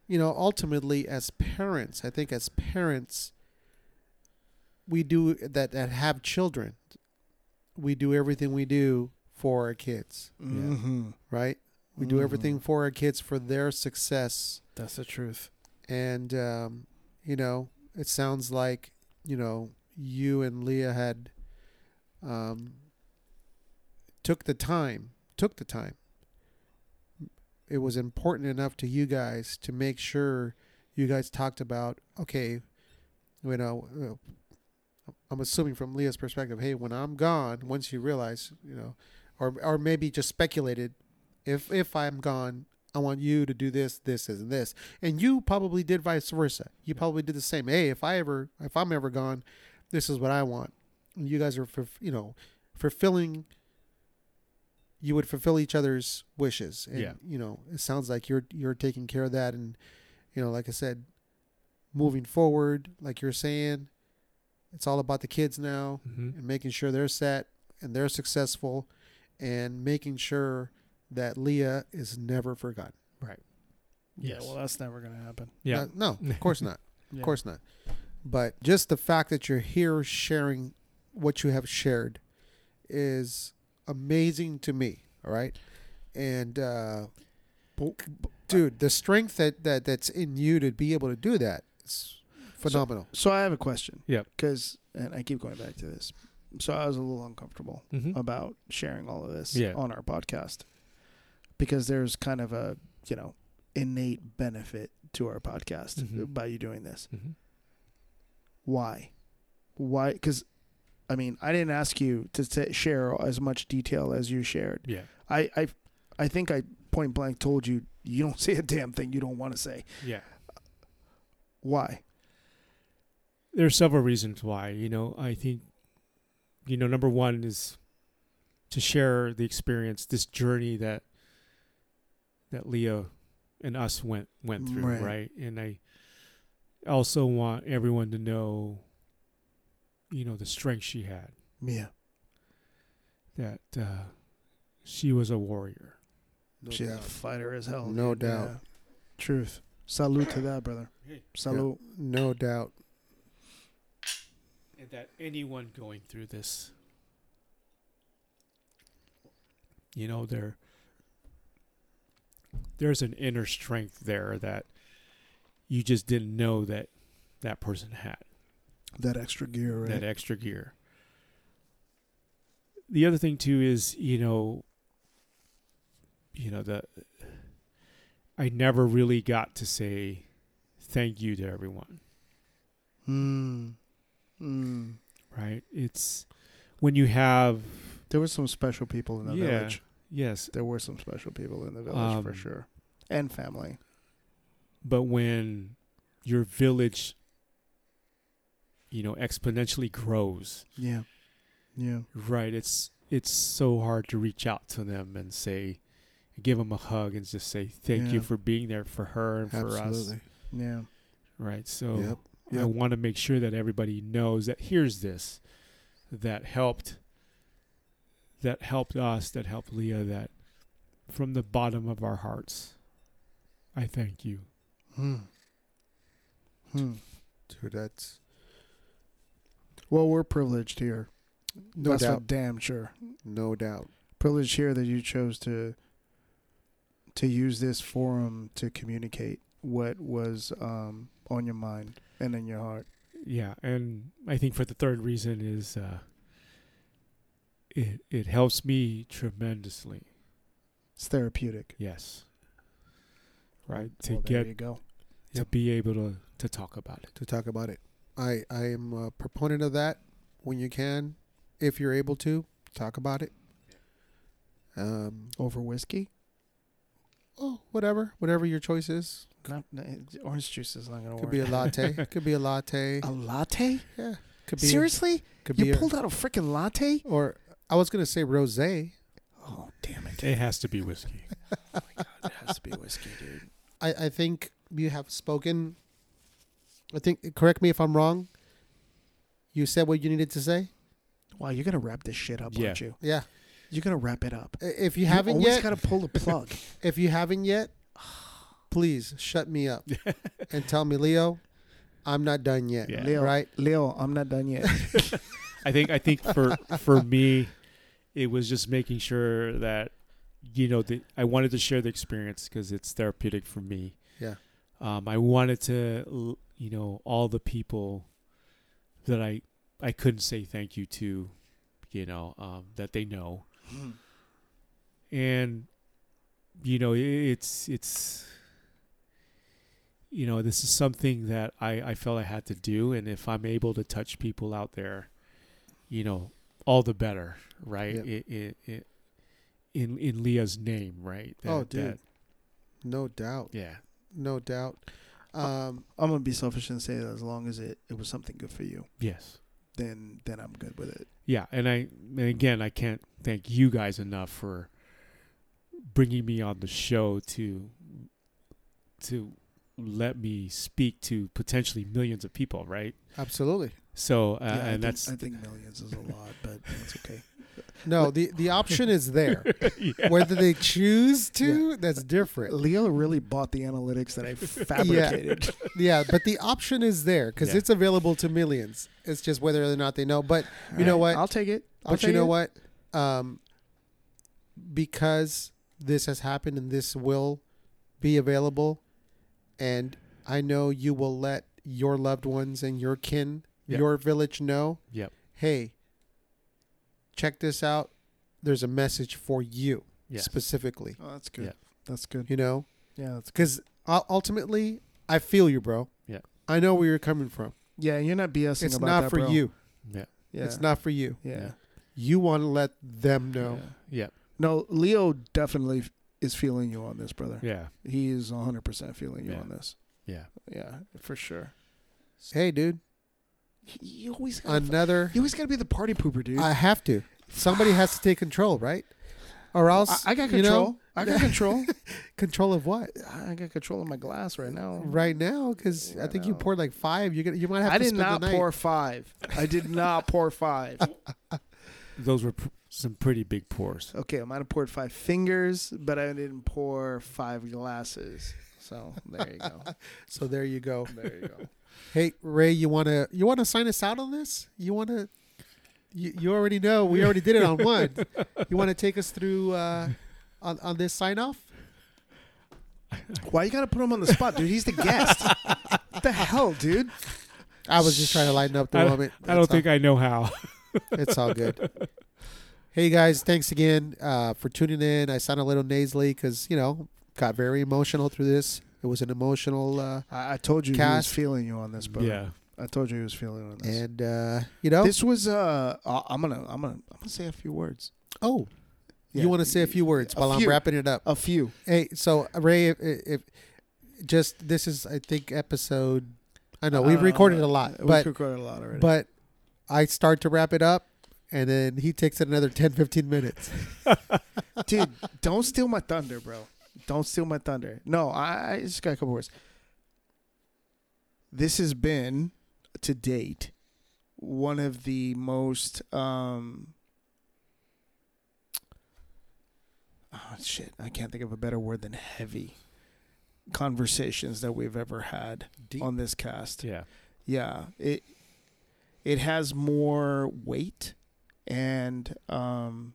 you know, ultimately, as parents, I think as parents, we do that that have children. We do everything we do for our kids, mm-hmm. right? We do Mhm. everything for our kids for their success, That's the truth. and um, you know, it sounds like you know you and Leah had um, took the time, took the time. It was important enough to you guys to make sure you guys talked about okay, you know. uh, I'm assuming from Leah's perspective, hey, when I'm gone, once you realize, you know, or or maybe just speculated, if if I'm gone, I want you to do this, this, and this, and you probably did vice versa. You probably did the same. Hey, if I ever, if I'm ever gone, this is what I want. And you guys are, for, you know, fulfilling. You would fulfill each other's wishes, and Yeah. you know, it sounds like you're you're taking care of that, and you know, like I said, moving forward, like you're saying, it's all about the kids now hmm and making sure they're set and they're successful and making sure that Leah is never forgotten. right. Yeah. Yes. Well, that's never gonna happen. yeah, Uh, no, of course not. Yeah. Of course not. But just the fact that you're here sharing what you have shared is amazing to me. All right. And, uh, dude, the strength that, that that's in you to be able to do that is phenomenal. So I have a question. Yeah. Because, and I keep going back to this. So I was a little uncomfortable Mhm. about sharing all of this Yeah. on our podcast because there's kind of a you know innate benefit to our podcast Mhm. by you doing this. Mhm. Why? Why? Because I mean, I didn't ask you to t- share as much detail as you shared. yeah, I I I think I point blank told you you don't say a damn thing you don't want to say. yeah. Why? There are several reasons why. You know, I think, you know, number one is to share the experience, this journey that that Leah and us went went through, Right. right? And I also want everyone to know, you know, the strength she had. Yeah. That uh, she was a warrior. No She's a fighter as hell. No dude. doubt. Yeah. Truth. Salute to that, brother. Salute. No doubt. And that anyone going through this, you know, there there's an inner strength there that you just didn't know that that person had. That extra gear, right? that extra gear. The other thing too is, you know, you know the I never really got to say thank you to everyone, Hmm. Hmm. right? It's when you have There were some special people in the yeah, village. yes, There were some special people in the village for Um, sure, and family. but when your village you know exponentially grows, Yeah. Yeah. right? It's it's so hard to reach out to them and say give them a hug and just say thank you for being there for her and for us Yeah. right so Yep. i want to make sure that everybody knows that here's this that helped that helped us that helped leah that from the bottom of our hearts i thank you Hmm. Hmm. Dude, that's Well, we're privileged here. no That's for doubt. damn sure. No doubt. Privileged here that you chose to to use this forum to communicate what was um, on your mind and in your heart. yeah and i think for the third reason is uh it it helps me tremendously It's therapeutic. yes right to Well, there get you go. to be able to to talk about it to talk about it. I I am a proponent of that. When you can, if you're able to, talk about it. Um, Over whiskey. oh, whatever, whatever your choice is. Not, orange juice is not gonna Could work. be a latte. Could be a latte. a latte? Yeah. Could be. Seriously? Could You be. A, pulled out a freaking latte? or I was gonna say rosé. Oh, damn it. it has to be whiskey It has to be whiskey, dude. I I think you have spoken. I think. Correct me if I'm wrong. You said what you needed to say. Wow, you're gonna wrap this shit up, Yeah. aren't you? Yeah. You're gonna wrap it up. If you, haven't always yet, gotta pull the plug. if you haven't yet, please shut me up and tell me, Leo, I'm not done yet. Yeah. Leo, Right? Leo, I'm not done yet. I think I think for for me, it was just making sure that you know the, I wanted to share the experience because it's therapeutic for me. Yeah. Um, I wanted to l- you know all the people that I I couldn't say thank you to, you know, um, that they know, and you know it's it's you know this is something that I I felt I had to do, and if I'm able to touch people out there you know, all the better, right? Yep. It, it, it, in in Leah's name, right? Oh, dude. No doubt. yeah, No doubt. Um, I'm gonna be selfish and say that as long as it, it was something good for you, yes, then then I'm good with it. yeah. And I, and again, I can't thank you guys enough for bringing me on the show to to let me speak to potentially millions of people, right? absolutely. So, uh, yeah, and think, that's I think millions is a lot, but that's okay. No, the, the option is there. yeah. Whether they choose to, that's different. Leo really bought the analytics that I fabricated. Yeah, but the option is there because Yeah. it's available to millions. It's just whether or not they know. But you know Alright, what? I'll take it. I'll but you know it. what? Um, because this has happened and this will be available, and I know you will let your loved ones and your kin, Yeah. your village know. Yep. Hey, check this out. There's a message for you Yes. specifically. Oh, that's good. Yeah. That's good. You know, Yeah, that's because ultimately, I feel you, bro. Yeah. I know where you're coming from. Yeah, you're not BSing It's about not that, for bro. you. yeah, Yeah. It's not for you. Yeah. You want to let them know. Yeah. yeah, No, Leo definitely is feeling you on this, brother. yeah, He is 100% feeling you Yeah. on this. yeah. Yeah, for sure. Hey, dude, You always gotta, another. you always got to be the party pooper, dude. I have to. Somebody has to take control, right? Or else, I, I got you control. know, I got control. Control of what? I got control of my glass right now. Right now, because I think you poured like five. You're you might have I to did not pour five. I did not pour five. Those were pr- some pretty big pours. Okay, I might have poured five fingers, but I didn't pour five glasses. So there you go. So there you go. There you go. Hey Ray, you wanna you wanna sign us out on this? You wanna? You, you already know we already did it on one. You want to take us through uh, on on this sign off? Why you gotta put him on the spot, dude? He's the guest. what the hell, dude? I was just trying to lighten up the I- moment. I don't think I know how. it's all good. Hey guys, thanks again uh, for tuning in. I sound a little nasally because you know got very emotional through this. It was an emotional, uh, I, I told you he Cast. was feeling you on this, brother. yeah. I told you he was feeling you on this. and uh, you know, This was uh, uh, I'm gonna, I'm gonna, I'm gonna say a few words. oh, Yeah. you want to say a few words A while I'm wrapping it up? A few. Hey, so Ray, if, if just this is I think episode. I know we've Uh, recorded a lot, We've but recorded a lot already. but I start to wrap it up, and then he takes it another 10, 15 minutes. dude, don't steal my thunder, bro. Don't steal my thunder. No, I, I just got a couple words. This has been to date one of the most um oh shit, I can't think of a better word than heavy conversations that we've ever had Deep. on this cast. Yeah. Yeah, it it has more weight and um,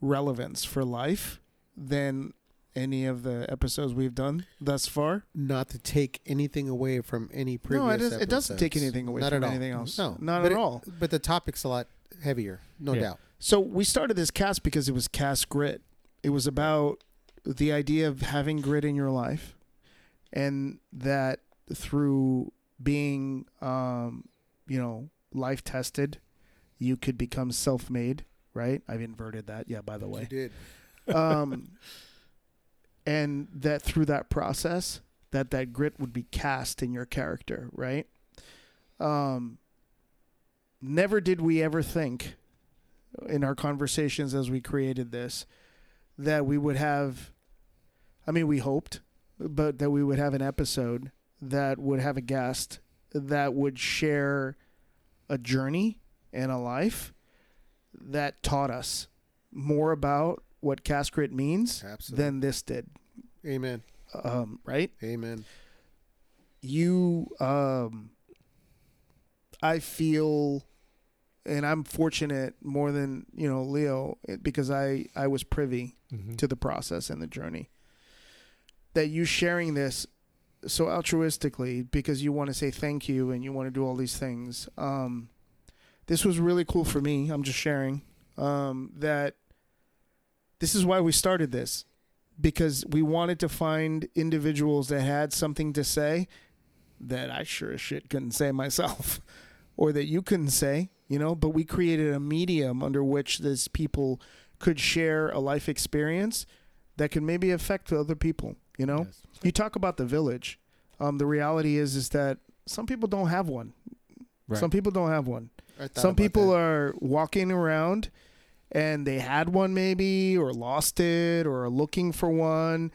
relevance for life than any of the episodes we've done thus far. Not to take anything away from any previous. no, it, does, it doesn't take anything away Not from anything else. No, not but at it- all. But the topic's a lot heavier, no Yeah. doubt. So we started this cast because it was cast grit. It was about the idea of having grit in your life, and that through being, um, you know, life tested, you could become self made. Right? I've inverted that. Yeah. By the way. you did. Um, and that through that process, that that grit would be cast in your character, right? Um, never did we ever think in our conversations as we created this that we would have. I mean, we hoped, but that we would have an episode that would have a guest that would share a journey and a life that taught us more about what cast grit means Absolutely. than this did. Amen. Um, right? Amen. You, um, I feel, and I'm fortunate more than you know Leo because I I was privy Mhm. to the process and the journey. That you sharing this so altruistically because you want to say thank you and you want to do all these things. Um, this was really cool for me. I'm just sharing um, that this is why we started this because we wanted to find individuals that had something to say that I sure as shit couldn't say myself or that you couldn't say, you know, but we created a medium under which these people could share a life experience that could maybe affect other people, you know? Yes. You talk about the village. Um, the reality is is that some people don't have one. Right. Some people don't have one. Some people that. are walking around and they had one maybe or lost it or are looking for one.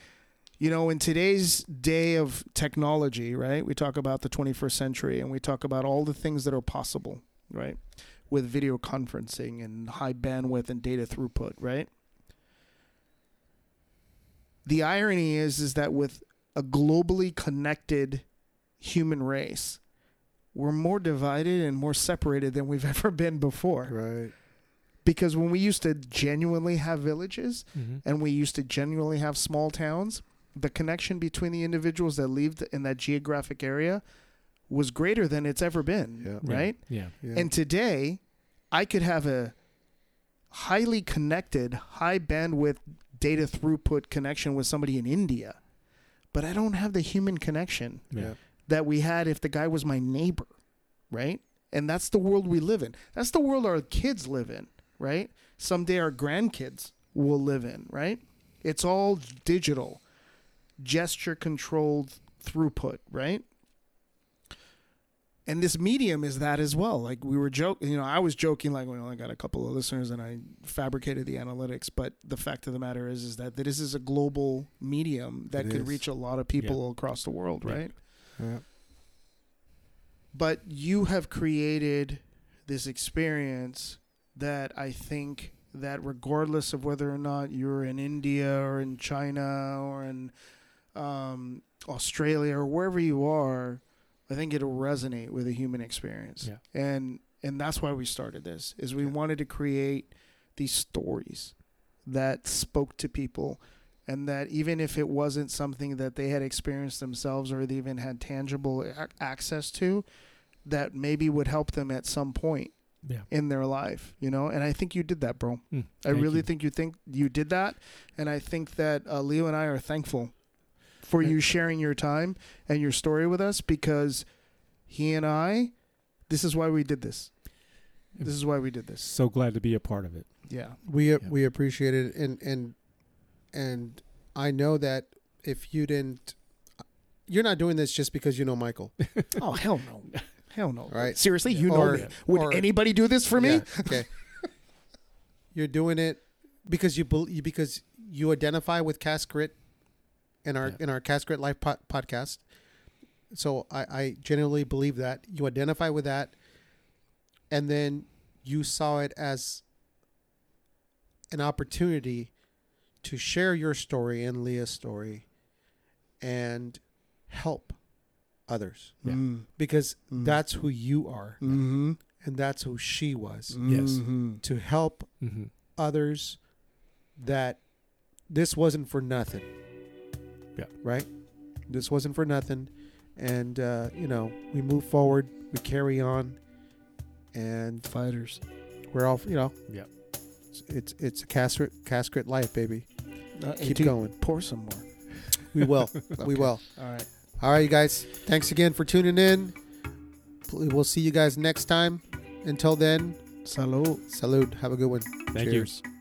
You know, in today's day of technology, right? We talk about the 21st century and we talk about all the things that are possible, right? With video conferencing and high bandwidth and data throughput, right? The irony is is that with a globally connected human race, we're more divided and more separated than we've ever been before. right. Because when we used to genuinely have villages Mhm. and we used to genuinely have small towns, the connection between the individuals that lived in that geographic area was greater than it's ever been, Yeah. Yeah. right? Yeah. Yeah. And today, I could have a highly connected, high bandwidth data throughput connection with somebody in India, but I don't have the human connection Yeah. that we had if the guy was my neighbor, right? And that's the world we live in. That's the world our kids live in, right? Someday our grandkids will live in, right? It's all digital, gesture controlled throughput, right? and this medium is that as well. Like we were joking, you know, I was joking like, we only got a couple of listeners and I fabricated the analytics, but the fact of the matter is, is that this is a global medium that It could is. reach a lot of people across the world, right? Yeah. But you have created this experience that I think that regardless of whether or not you're in India or in China or in um, Australia or wherever you are, I think it'll resonate with a human experience. Yeah. And and that's why we started this is we wanted to create these stories that spoke to people and that even if it wasn't something that they had experienced themselves or they even had tangible ac- access to that maybe would help them at some point Yeah. in their life you know? And i think you did that bro. Mm, i really you. think you think you did that and i think that uh, leo and i are thankful for you sharing your time and your story with us because he and i this is why we did this. This is why we did this. So glad to be a part of it. yeah. We Yeah. we appreciate it, and and and I know that if you didn't, you're not doing this just because you know Michael, oh hell no hell no right? seriously you know Or- me would or- anybody do this for me Yeah, okay. you're doing it because you bel you because you identify with Cast Grit in our in our Cast Grit Life pod, podcast. So I, I genuinely believe that you identify with that, and then you saw it as an opportunity to share your story and Leah's story, and help others Yeah. Mm. because Mm. that's who you are mm-hmm. and that's who she was Yes. Mhm. to help Mm-hmm. others that this wasn't for nothing. Yeah. Right? This wasn't for nothing. And, uh, you know, we move forward, we carry on, and fighters we're all, you know, Yeah. it's it's, it's a casket, casket life, baby. Uh, Keep going. pour some more We will. We Okay. will. all right All right, you guys. Thanks again for tuning in. We'll see you guys next time. Until then, salud salute. Have a good one. Thank Cheers. you.